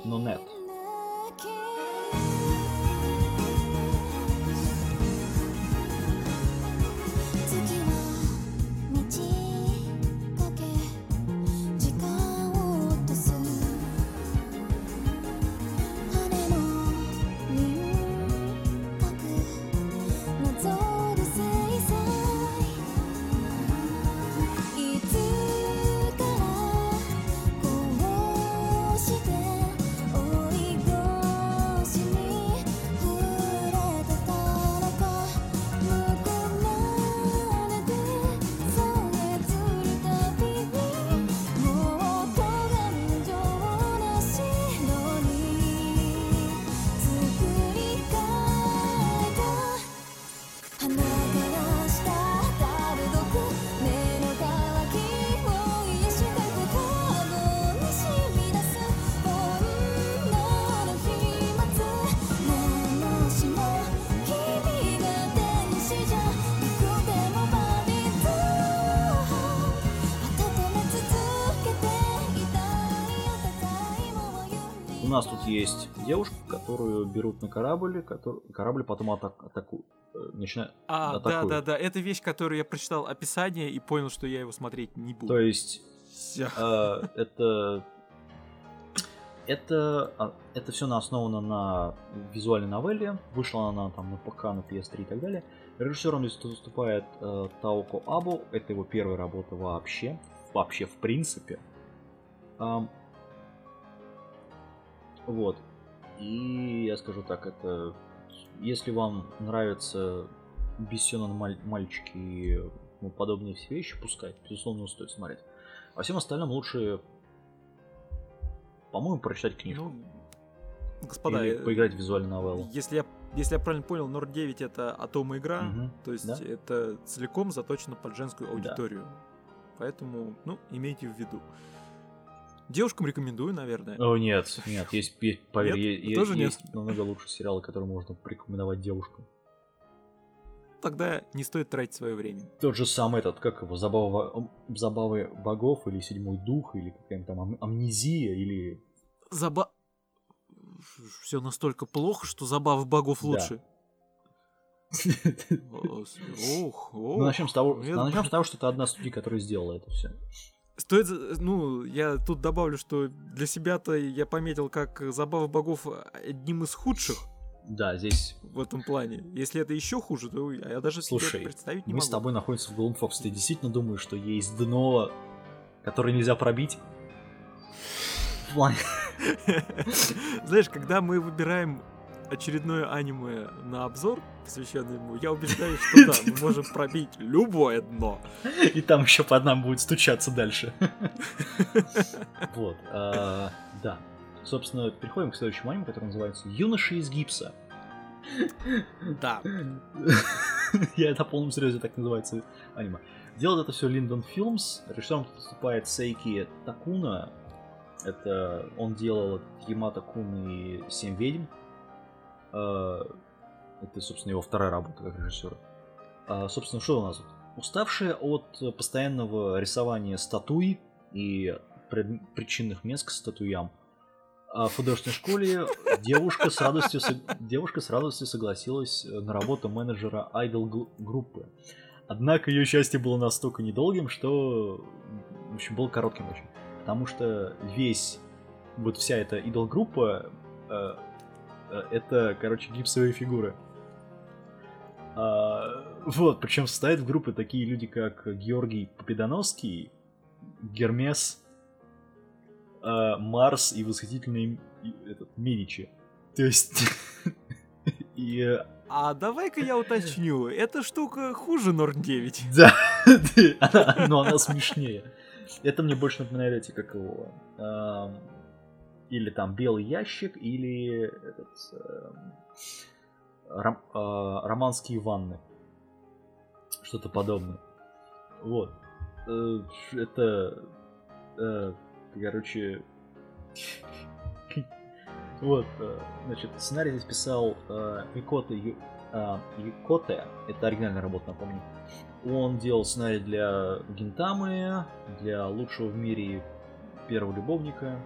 есть девушка, которую берут на корабль, который... корабль потом атак... атаку... э, начинает... А, да, атакует. да, да, это вещь, которую я прочитал описание и понял, что я его смотреть не буду. То есть э, это... Это, а, это все основано на визуальной новелле. Вышла она там на ПК, на PS3 и так далее. Режиссером здесь выступает э, Таоко Абу. Это его первая работа вообще. Вообще, в принципе. Ам, вот. И я скажу так, это... Если вам нравятся маль- мальчики и ну, подобные все вещи, пускай, безусловно, стоит смотреть. А всем остальным лучше, по-моему, прочитать книжку. Ну, господа, или э, поиграть в визуальную новеллу. Если я, если я правильно понял, Норд 9 это Атома игра, Мгм, то есть да. это целиком заточено под женскую аудиторию. Поэтому, ну, имейте в виду. Девушкам рекомендую, наверное. О, нет, нет, есть, есть поверь, Нет? е- е- Тоже нет? есть намного лучше сериалы, которые можно порекомендовать девушкам. Тогда не стоит тратить свое время. Тот же самый этот, как его, забава, забавы богов, или седьмой дух, или какая-нибудь там ам- амнезия, или... Заба... Все настолько плохо, что забавы богов Да. лучше. О, с- Ох, Ну, ох. начнем с того, Нет. начнем с того, что это одна студия, которая сделала это все. Стоит, за- ну, я тут добавлю, что для себя-то я пометил, как забавы богов одним из худших Да, здесь в этом плане. Если это еще хуже, то я даже себе Слушай, это представить не мы могу. с тобой находимся в Golden Fox. Ты действительно думаешь, что есть дно, которое нельзя пробить? В плане- Знаешь, когда мы выбираем очередное аниме на обзор, посвященный ему, я убеждаюсь, что да, мы можем пробить любое дно. И там еще по одному будет стучаться дальше. Вот, а, да. Собственно, переходим к следующему аниме, который называется «Юноши из гипса». Да. Я это полном серьезе так называется аниме. Делает это все Линдон Филмс. Режиссером тут выступает Сейки Такуна. Это он делал Ямато Кун и Семь ведьм. А, Это, собственно, его вторая работа как режиссера. А, Собственно, что у нас тут? Уставшая от постоянного рисования статуй и причинных мест к статуям, а в художественной школе девушка с радостью, девушка с радостью согласилась э, на работу менеджера айдол группы. Однако ее счастье было настолько недолгим, что, в общем, было коротким очень. Потому что весь, вот вся эта идол группа, это, короче, гипсовые фигуры. А, вот, причем состоят в группы такие люди, как Георгий Победоносский, Гермес, а, Марс и восхитительный этот, Медичи. То есть... И... э, А давай-ка я уточню, эта штука хуже Норн 9. Да, но она смешнее. Это мне больше напоминает эти, как его... Или там Белый ящик, или этот... эм, ром- а, Романские ванны. Что-то подобное. Вот. Э, Это... э, Короче... Вот, э, значит, сценарий здесь писал э, Микота Ю- Юкоте. Это оригинальная работа, напомню. Он делал сценарий для Гинтамы, для лучшего в мире первого любовника,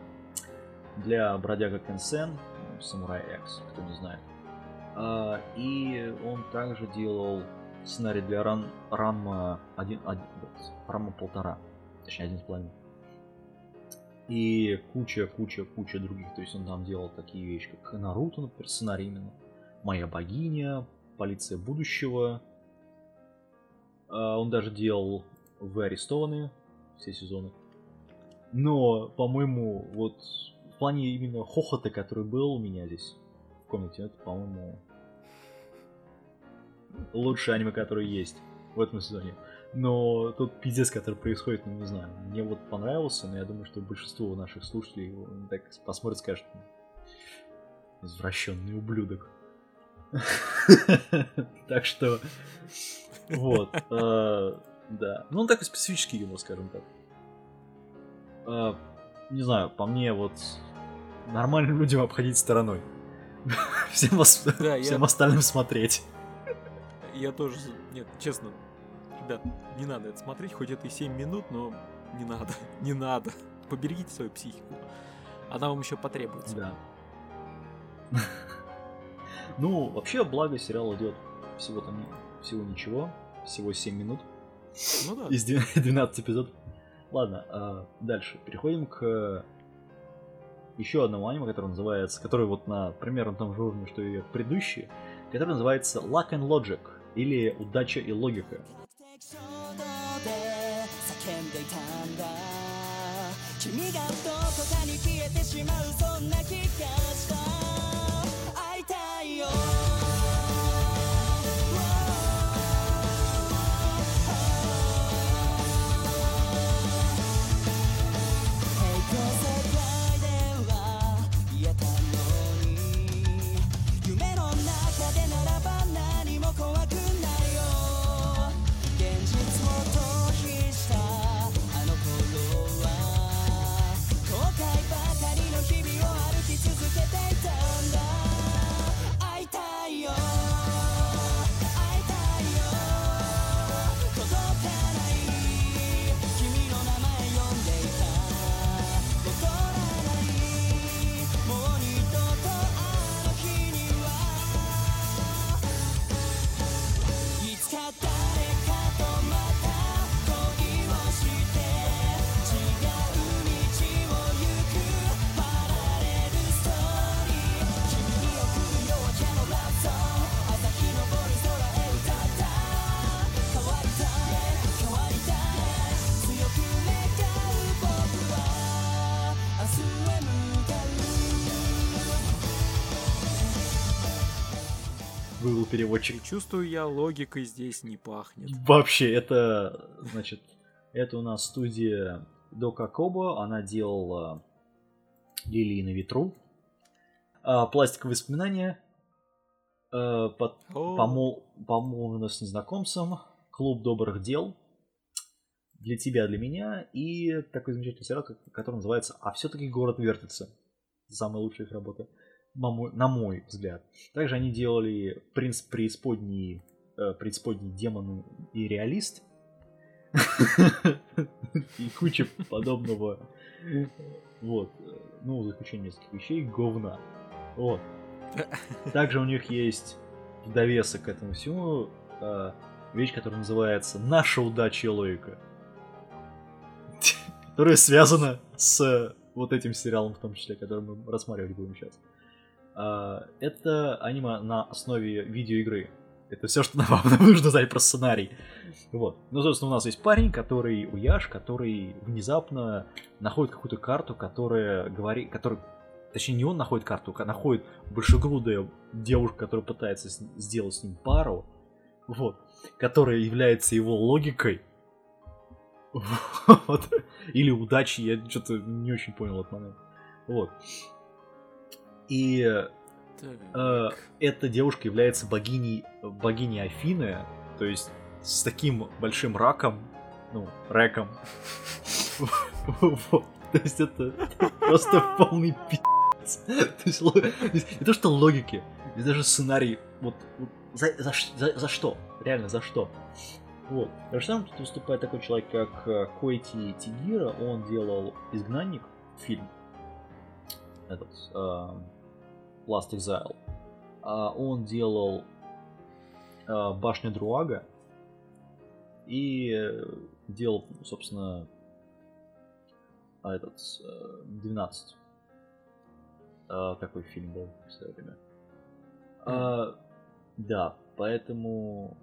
для Бродяга Кенсен, ну, Самурай X, кто не знает. А, и он также делал сценарий для Ран, Ранма 1, Ранма полтора, точнее один с половиной. И куча, куча, куча других. То есть он там делал такие вещи, как Наруто, например, сценарий именно. Моя богиня, Полиция будущего. А, Он даже делал Вы арестованы все сезоны. Но, по-моему, вот плане именно хохота, который был у меня здесь в комнате, это, по-моему, лучшее аниме, которое есть в этом сезоне. Но тот пиздец, который происходит, ну не знаю, мне вот понравился, но я думаю, что большинство наших слушателей его так посмотрят и скажут, извращенный ублюдок. Так что, вот, э, да. Ну, он такой специфический юмор, скажем так. Э, Не знаю, по мне вот нормальным людям обходить стороной. Всем ос- Да, я- всем остальным смотреть. Я тоже... Нет, честно, ребят, не надо это смотреть, хоть это и 7 минут, но не надо, не надо. Поберегите свою психику. Она вам еще потребуется. Да. Ну, вообще, благо сериал идет всего там всего ничего, всего 7 минут Ну да. из 12 эпизодов. Ладно, а дальше переходим к еще одному аниме, который называется, который вот на примерно том же уровне, что и предыдущие, который называется Luck and Logic или Удача и логика. Вывел переводчик. И чувствую я, логикой здесь не пахнет. Вообще, это, значит, это у нас студия Дока Коба, она делала Лилии на ветру, а, пластиковые воспоминания, а, под- О, помол- помолвлена с незнакомцем, клуб добрых дел, для тебя, для меня, и такой замечательный сериал, который называется «А все-таки город вертится». Самая лучшая их работа, на мой, на мой взгляд. Также они делали «Принц преисподней», э, «Преисподней демон и реалист», и куча подобного, вот, ну, за исключением нескольких вещей, говна. Вот. Также у них есть довесок к этому всему э, вещь, которая называется «Наша удача и логика», которая связана с вот этим сериалом в том числе, который мы рассматривать будем сейчас. Это аниме на основе видеоигры. Это все, что нам нужно знать про сценарий. Вот. Ну, собственно, у нас есть парень, который Уяш, который внезапно находит какую-то карту, которая говорит, который, точнее, не он находит карту, а находит большегрудая девушка, которая пытается с- сделать с ним пару, вот, которая является его логикой. Вот. Или удачей, я что-то не очень понял этот момент. Вот. И э, эта девушка является богиней, богиней Афины, то есть с таким большим раком, ну, рэком. То есть это просто полный пи***ц. То есть Не то, что логики, даже сценарий, вот, за, что? Реально, за что? Вот. Также там тут выступает такой человек, как э, Коэти Тигира, он делал «Изгнанник», фильм, этот, эм, Last Exile. А он делал э, Башню Друага и делал, собственно, а этот э, 12. Э, Какой фильм был в свое время? А, Да, поэтому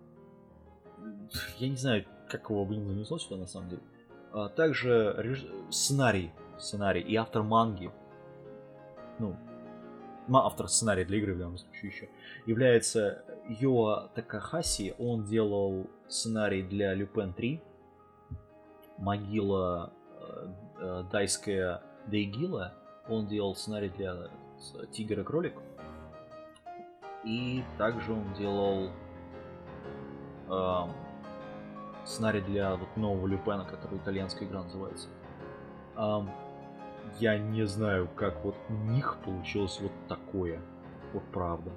я не знаю, как его, блин, занесло сюда на самом деле. А также реж- сценарий, сценарий и автор манги, ну, ма- автор сценария для игры в данном случае еще, является Йоа Такахаси. Он делал сценарий для Люпен 3, Могила э, э, Дайская Дейгила. Он делал сценарий для с- Тигр и Кролик. И также он делал эм, сценарий для вот нового Люпена, который итальянская игра называется. Ам, я не знаю, как вот у них получилось вот такое. Вот правда.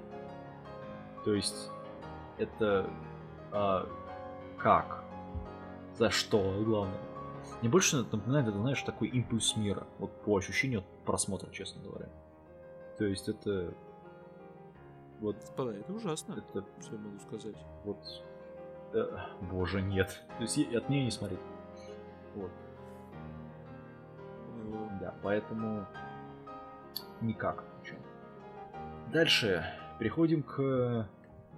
То есть, это... а, как? За что? Главное. Мне больше напоминает, это, знаешь, такой импульс мира. Вот по ощущению от просмотра, честно говоря. То есть это... Вот Господа, это ужасно, это что я могу сказать. вот... э, боже, нет. То есть я- от нее не смотреть. Вот. Да, поэтому никак. Дальше переходим к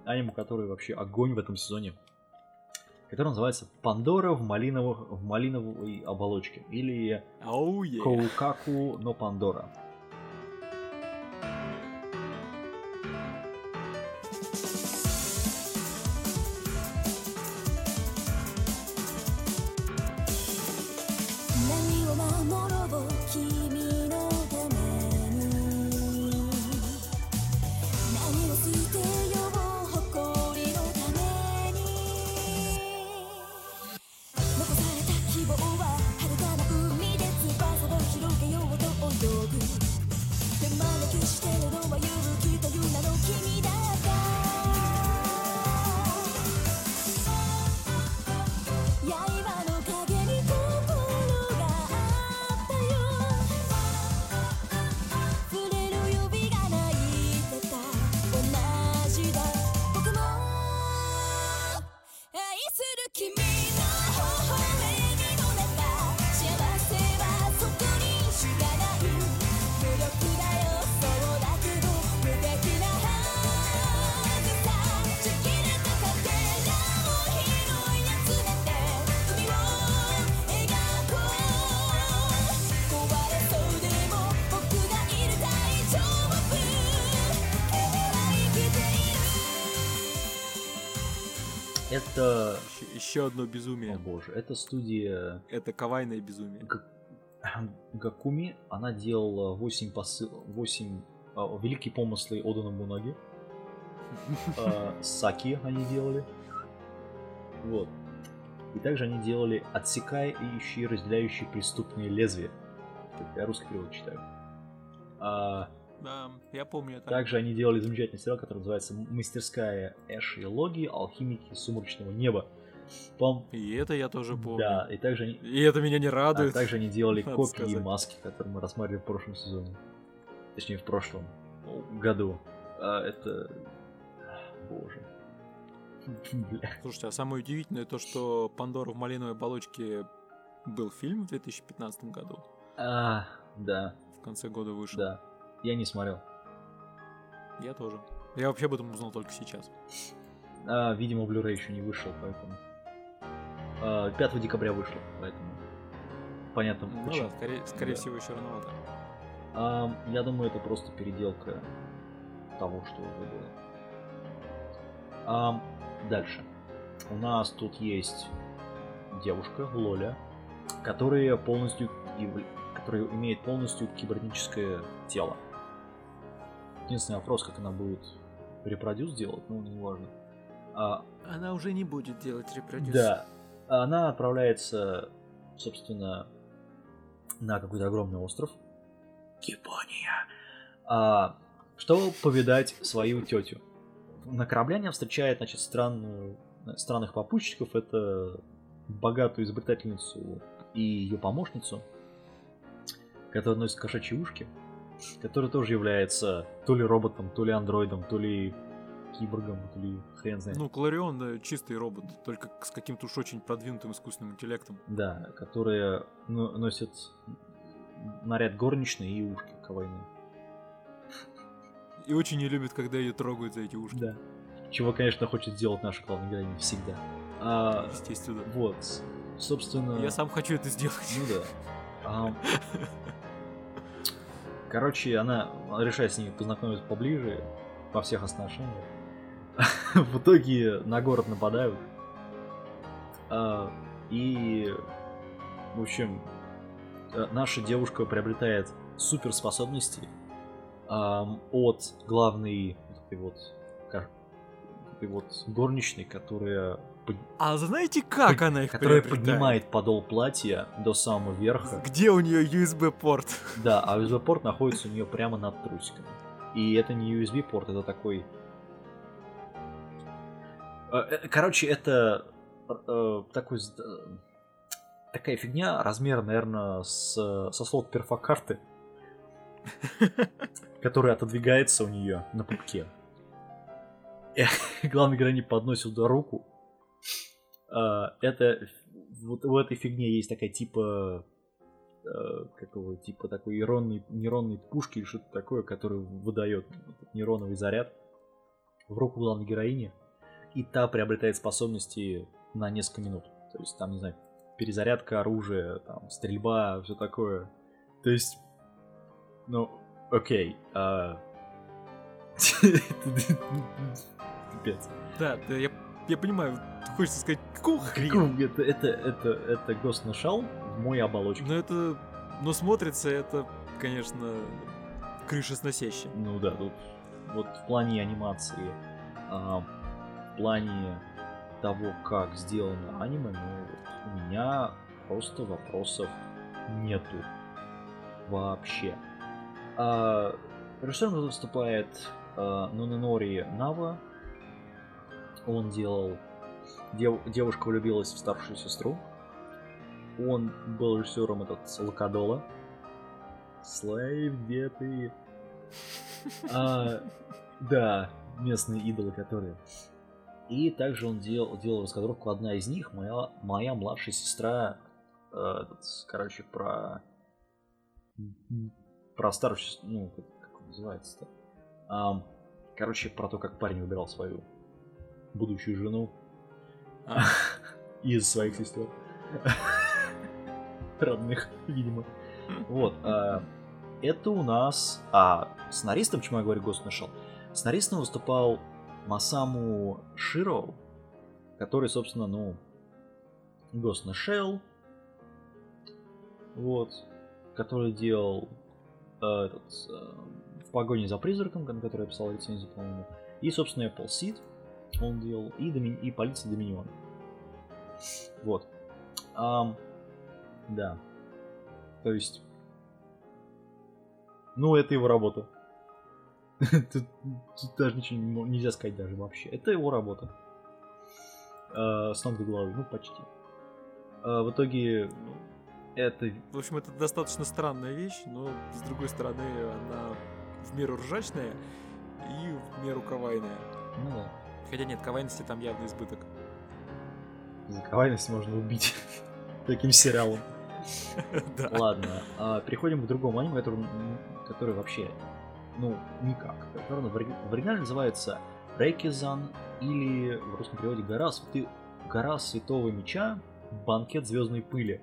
аниму, который вообще огонь в этом сезоне. Который называется Пандора в, малиновых, в малиновой оболочке. Или е. Коукаку но Пандора. Это... Еще, одно О безумие. боже, это студия Это кавайное безумие. Га- Гакуми. Она делала 8 посыл... 8 а, великие помыслы Ода Нобунаги. А, Саки они делали. Вот. И также они делали отсекающие, разделяющие преступные лезвия. Я русский перевод читаю. А, Да, я помню это. также они делали замечательный сериал, который называется «Мастерская Эши и Логи. Алхимики Сумрачного неба». По И это я тоже помню. да, и также они, И это меня не а радует. также они делали копии сказать. маски, которые мы рассматривали в прошлом сезоне. Точнее, в прошлом году. А, это... Боже. Слушайте, а самое удивительное то, что Пандора в малиновой оболочке был фильм в 2015 году. А, да, В конце года вышел. да. Я не смотрел. Я тоже. Я вообще об этом узнал только сейчас. А, видимо, Blu-ray еще не вышел, поэтому... А, 5 декабря вышло, поэтому... Понятно, Ну почему. да, скорее, скорее Да. всего, еще рановато. А, я думаю, это просто переделка того, что уже было. А, дальше. У нас тут есть девушка, Лоля, которая полностью которая имеет полностью кибернетическое тело. Единственный вопрос, как она будет репродюс делать, ну, не важно. А, Она уже не будет делать репродюс. да. Она отправляется, собственно, на какой-то огромный остров. Япония. А, чтобы повидать свою тетю. На корабле она встречает, значит, странную, странных попутчиков. Это богатую изобретательницу и ее помощницу, которая носит кошачьи ушки, которая тоже является то ли роботом, то ли андроидом, то ли киборгом, то ли хрен знает. Ну, Кларион да, чистый робот, только с каким-то уж очень продвинутым искусственным интеллектом. Да, которые ну, носят наряд горничной и ушки кавайные. И очень не любит, когда ее трогают за эти ушки. Да. Чего, конечно, хочет сделать наша главная героиня всегда. А, Естественно. вот, собственно... Я сам хочу это сделать. Ну да. А, Короче, она решает с ней познакомиться поближе во всех отношениях. В итоге на город нападают. А, И, в общем, э, наша девушка приобретает суперспособности от главной вот этой вот, этой вот горничной, которая А знаете, как она их которая поднимает подол платья до самого верха. Где у нее USB-порт? Да, а USB-порт находится у нее прямо над трусиками. И это не USB-порт, это такой... Э, э, Короче, это э, такой... Такая фигня размера, наверное, с, со слот перфокарты, которая отодвигается у нее на пупке. Главный героиня подносит туда руку. А, Это вот в этой фигне есть такая типа э, как его, типа такой нейронный, нейронной пушки или что-то такое, который выдает нейроновый заряд в руку главной героини, и та приобретает способности на несколько минут. То есть там, не знаю, перезарядка оружия, там, стрельба, все такое. То есть, ну, окей. а. Да, да, я, я понимаю, хочется сказать, какого хрена? Это, это, это, это Ghost Shell в моей оболочке. Но это... Но смотрится это, конечно, крышесносяще. Ну да, тут вот в плане анимации, а, в плане того, как сделано аниме, ну, вот у меня просто вопросов нету вообще. А, режиссером выступает а, Нуненори Нава. Он делал дев- девушка влюбилась в старшую сестру. Он был режиссером этот Лакадола. Слейв, где ты? А, да, местные идолы, которые. И также он делал, делал раскадровку. Одна из них, моя, моя младшая сестра, э, короче, про про старшую, ну, как, как называется-то? Ам, короче, про то, как парень выбирал свою будущую жену А, из своих сестер. Родных, видимо. Вот. а, Это у нас... А сценаристом, почему я говорю Гост нашел? Сценаристом выступал Масаму Широ. который, собственно, ну, Ghost in the Shell, вот, который делал э, этот, э, в погоне за призраком, на который я писал рецензию, по-моему, и, собственно, Apple Seed он делал, и, Доми- и полиция Доминиона. Вот. Ам, да. То есть, ну, это его работа. Тут, тут даже ничего нельзя сказать даже вообще. Это его работа. Э, с ног до головы, ну почти. Э, в итоге ну, это В общем, это достаточно странная вещь, но с другой стороны, она в меру ржачная и в меру кавайная. ну да. Хотя нет, кавайности там явно избыток. За коварность можно убить таким сериалом. Да. Ладно, а, переходим к другому аниме, который, вообще, ну, никак. Который в оригинале называется Рейкизан или в русском переводе Гора, Святы- Гора Святого Меча, Банкет Звездной Пыли.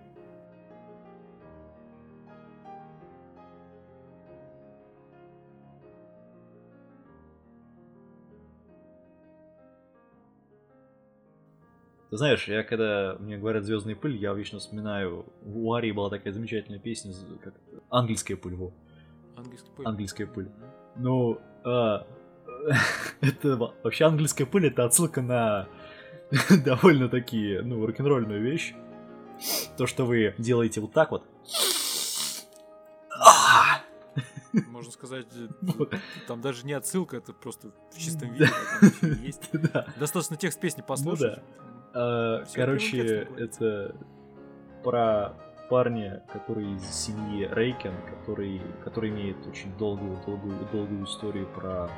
Ты знаешь, я когда мне говорят звездная пыль, я вечно вспоминаю, у Арии была такая замечательная песня, как английская пыль, во. Английский пыль. Английская пыль. Ну, а, это во- вообще английская пыль это отсылка на довольно такие, ну, рок-н-ролльную вещь. То, что вы делаете вот так вот. А! Можно сказать, э, там даже не отсылка, это просто в чистом виде всё есть. Достаточно текст песни послушать. А, Короче, это про парня, который из семьи Рейкен, который, который имеет очень долгую, долгую, долгую историю про,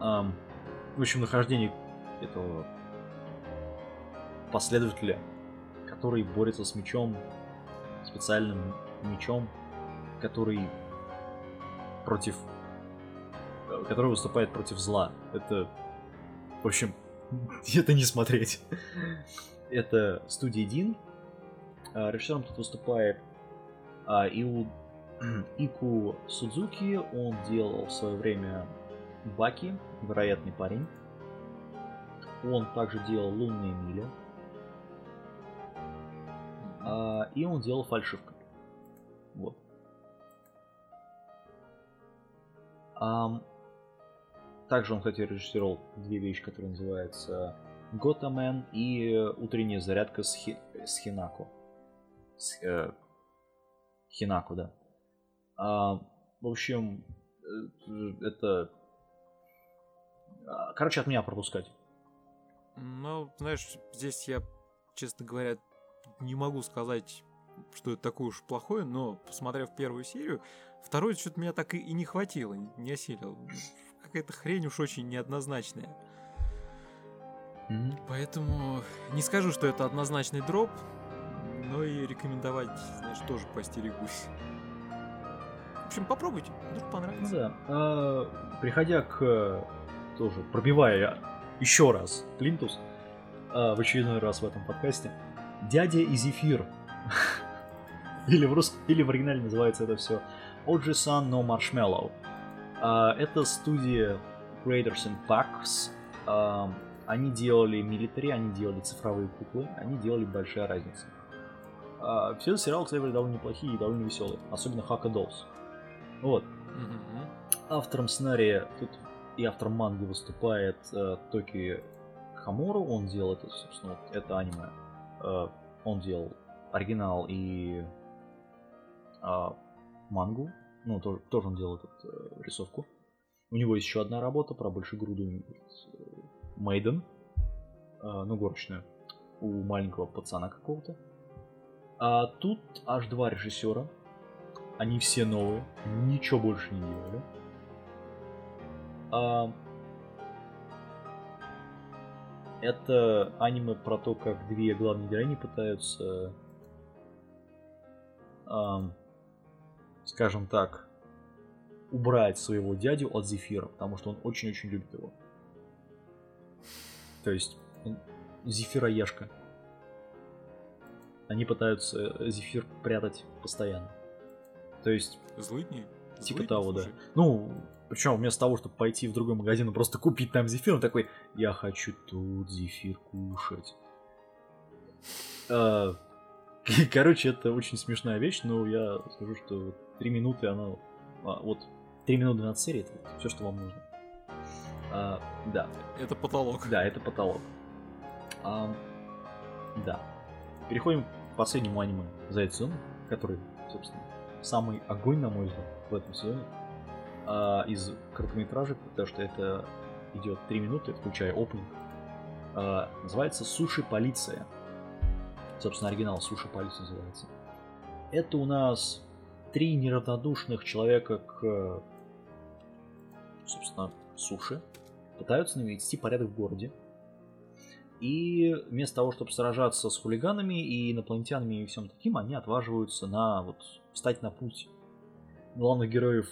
ам, в общем, нахождение этого последователя, который борется с мечом, специальным мечом, который против, э, который выступает против зла. Это, в общем, это не смотреть. Это студия Дин. А, Режиссером тут выступает а, Иу- Ику Судзуки. Он делал в свое время Баки, вероятный парень. Он также делал Лунные мили. А, и он делал фальшивку. Вот. Ам, также он, кстати, режиссировал две вещи, которые называются Готамен и Утренняя зарядка с, Хи- с Хинако. С, э, Хинако, да. А, в общем, э, это... а, Короче, от меня пропускать. Ну, знаешь, здесь я, честно говоря, не могу сказать, что это такое уж плохое, но, посмотрев первую серию, второй что-то меня так и, и не хватило, не осилил. Какая-то хрень уж очень неоднозначная. Поэтому не скажу, что это однозначный дроп, но и рекомендовать, знаешь, тоже постерегусь. В общем, попробуйте, вдруг понравится. да. А, приходя к э, тоже пробивая еще раз Плинтус а, в очередной раз в этом подкасте, дядя и Зефир. или, в рус... или в оригинале называется это все Оджи-сан no Marshmallow. А, это студия Graders and Pax. А, они делали милитари, они делали цифровые куклы, они делали большая разница. А, все сериалы, кстати, были довольно неплохие и довольно веселые, особенно Хака Dolls. Вот. Автором сценария тут и автором манги выступает э, Токи Хамору. Он делал это, собственно, вот это аниме. Э, он делал оригинал и мангу. Ну, тоже, тоже он делал эту э, рисовку. У него есть еще одна работа про большегрудую Мейден. ну, горочная. У маленького пацана какого-то. А тут аж два режиссера. Они все новые, ничего больше не делали. А, это аниме про то, как две главные героини пытаются, ам, скажем так, убрать своего дядю от Зефира, потому что он очень-очень любит его. То есть он Зефироежка. Они пытаются э, Зефир прятать постоянно. То есть Злыдни? Типа Злыдни, того, да. слушай. Ну, Причем вместо того, чтобы пойти в другой магазин и просто купить там зефир, он такой, я хочу тут зефир кушать. А, Короче, это очень смешная вещь, но я скажу, что три минуты она... а, вот, три минуты 12 серий, это все, что вам нужно. А, да, Это потолок. да, это потолок. А, да. Переходим к последнему аниме за этот сезон, который, собственно, самый огонь, на мой взгляд, в этом сезоне. А, из короткометражек, потому что это идет 3 минуты, включая опенинг. А, называется Суши Полиция. Собственно, оригинал Суши Полиция называется. Это у нас три неравнодушных человека к, собственно, суши. Пытаются навести порядок в городе. И вместо того, чтобы сражаться с хулиганами и инопланетянами и всем таким, они отваживаются на вот встать на путь главных героев,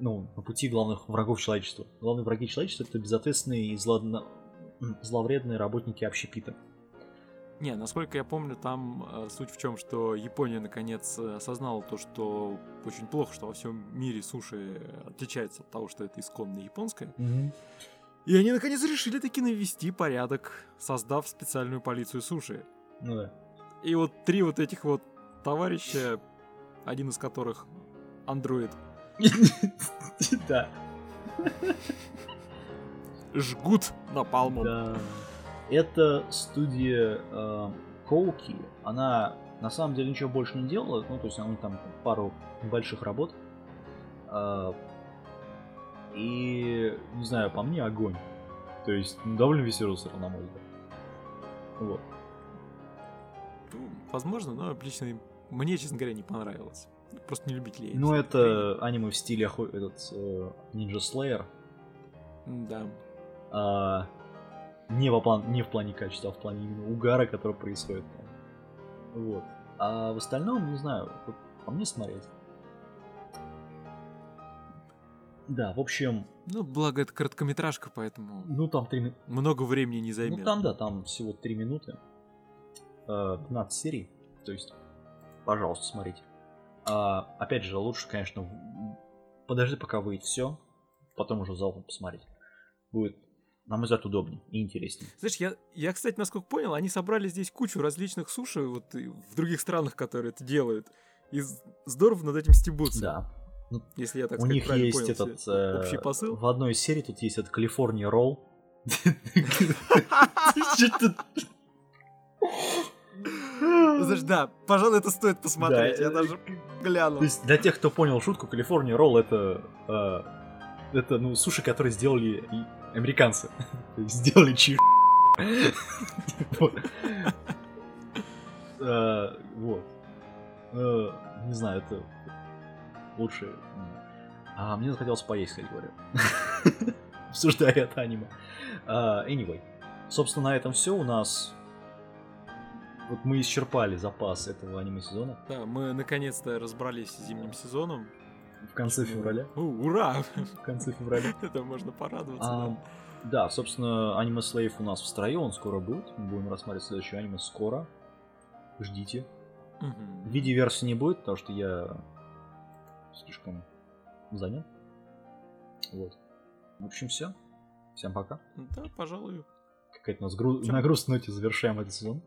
ну, на пути главных врагов человечества. Главные враги человечества это безответственные и злодно- зловредные работники общепита. Не, насколько я помню, там э, суть в чем, что Япония наконец э, осознала то, что очень плохо, что во всем мире суши отличается от того, что это исконно японское. И они наконец решили таки навести порядок, создав специальную полицию суши. Ну да. И вот три вот этих вот товарища, один из которых андроид, Да. жгут напалмом. Да. Это студия э, Коуки. Она на самом деле ничего больше не делала. Ну, то есть они там пару больших работ. Э, и, не знаю, по мне огонь. То есть, ну, довольно веселый сериал, на мой взгляд. Вот. Ну, возможно, но лично мне, честно говоря, не понравилось. Просто не любитель Ну, это аниме в стиле этот э, Ninja Slayer. Да. А, не, во план, не в плане качества, а в плане именно угара, который происходит там. Вот. А в остальном, не знаю, вот по мне смотреть. Да, в общем, Ну, благо это короткометражка, поэтому ну там три много времени не займет. Ну там, да, там всего 3 минуты. Э, 15 серий. То есть, пожалуйста, смотрите. А, опять же, лучше, конечно, подожди, пока выйдет все, потом уже залпом посмотреть. Будет, на мой взгляд, удобнее и интереснее. Знаешь, я, я, кстати, насколько понял, они собрали здесь кучу различных суши вот и в других странах, которые это делают. И здорово над этим стебутся. Да. Если я так У сказать, них есть понял этот... э, общий посыл. В одной из серий тут есть этот Калифорния ролл. Знаешь, да, пожалуй, это стоит посмотреть. Я э, даже глянул. То есть для тех, кто понял шутку, Калифорния ролл это... э, Это, ну, суши, которые сделали и американцы. Сделали чи... Вот. Э. Э, Не знаю, это лучше. А мне захотелось поесть, кстати говоря. Обсуждая это аниме. А, Anyway. Собственно, на этом все у нас. Вот мы исчерпали запас этого аниме-сезона Да, мы наконец-то разобрались с зимним сезоном. В конце февраля. У, ура! В конце февраля. Это можно порадоваться. А, да. да, собственно, аниме Слейв у нас в строю, он скоро будет. Мы будем рассматривать следующее аниме скоро. Ждите. В виде версии не будет, потому что я слишком занят. Вот. В общем, все. Всем пока. Да, пожалуй. Какая-то у нас гру... На грустной ноте завершаем этот сезон.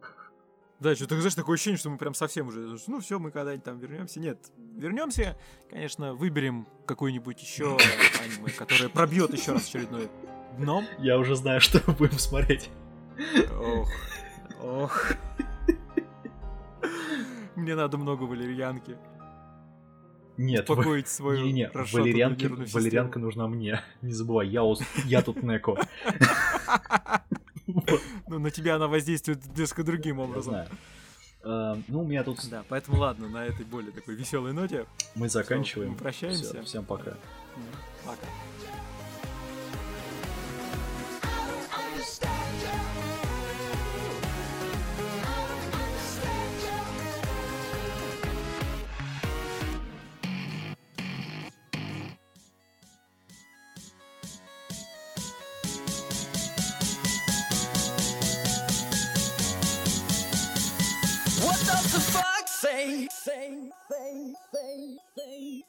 Да, что-то, знаешь, такое ощущение, что мы прям совсем уже, ну все, мы когда-нибудь там вернемся. Нет, вернемся, конечно, выберем какое-нибудь еще аниме, которое пробьет еще раз очередной дном. Я уже знаю, что мы будем смотреть. Ох, ох. Мне надо много валерьянки. Нет, Успокоить свою не, не, валерьянки, валерьянка нужна мне. Не забывай, я, я тут Неко. Ну, на тебя она воздействует несколько другим я образом. знаю. Э, Ну, у меня тут Да, поэтому ладно, на этой более такой веселой ноте. мы заканчиваем. мы прощаемся. Всё, Всем пока. Пока. thing, thing, thing, thing.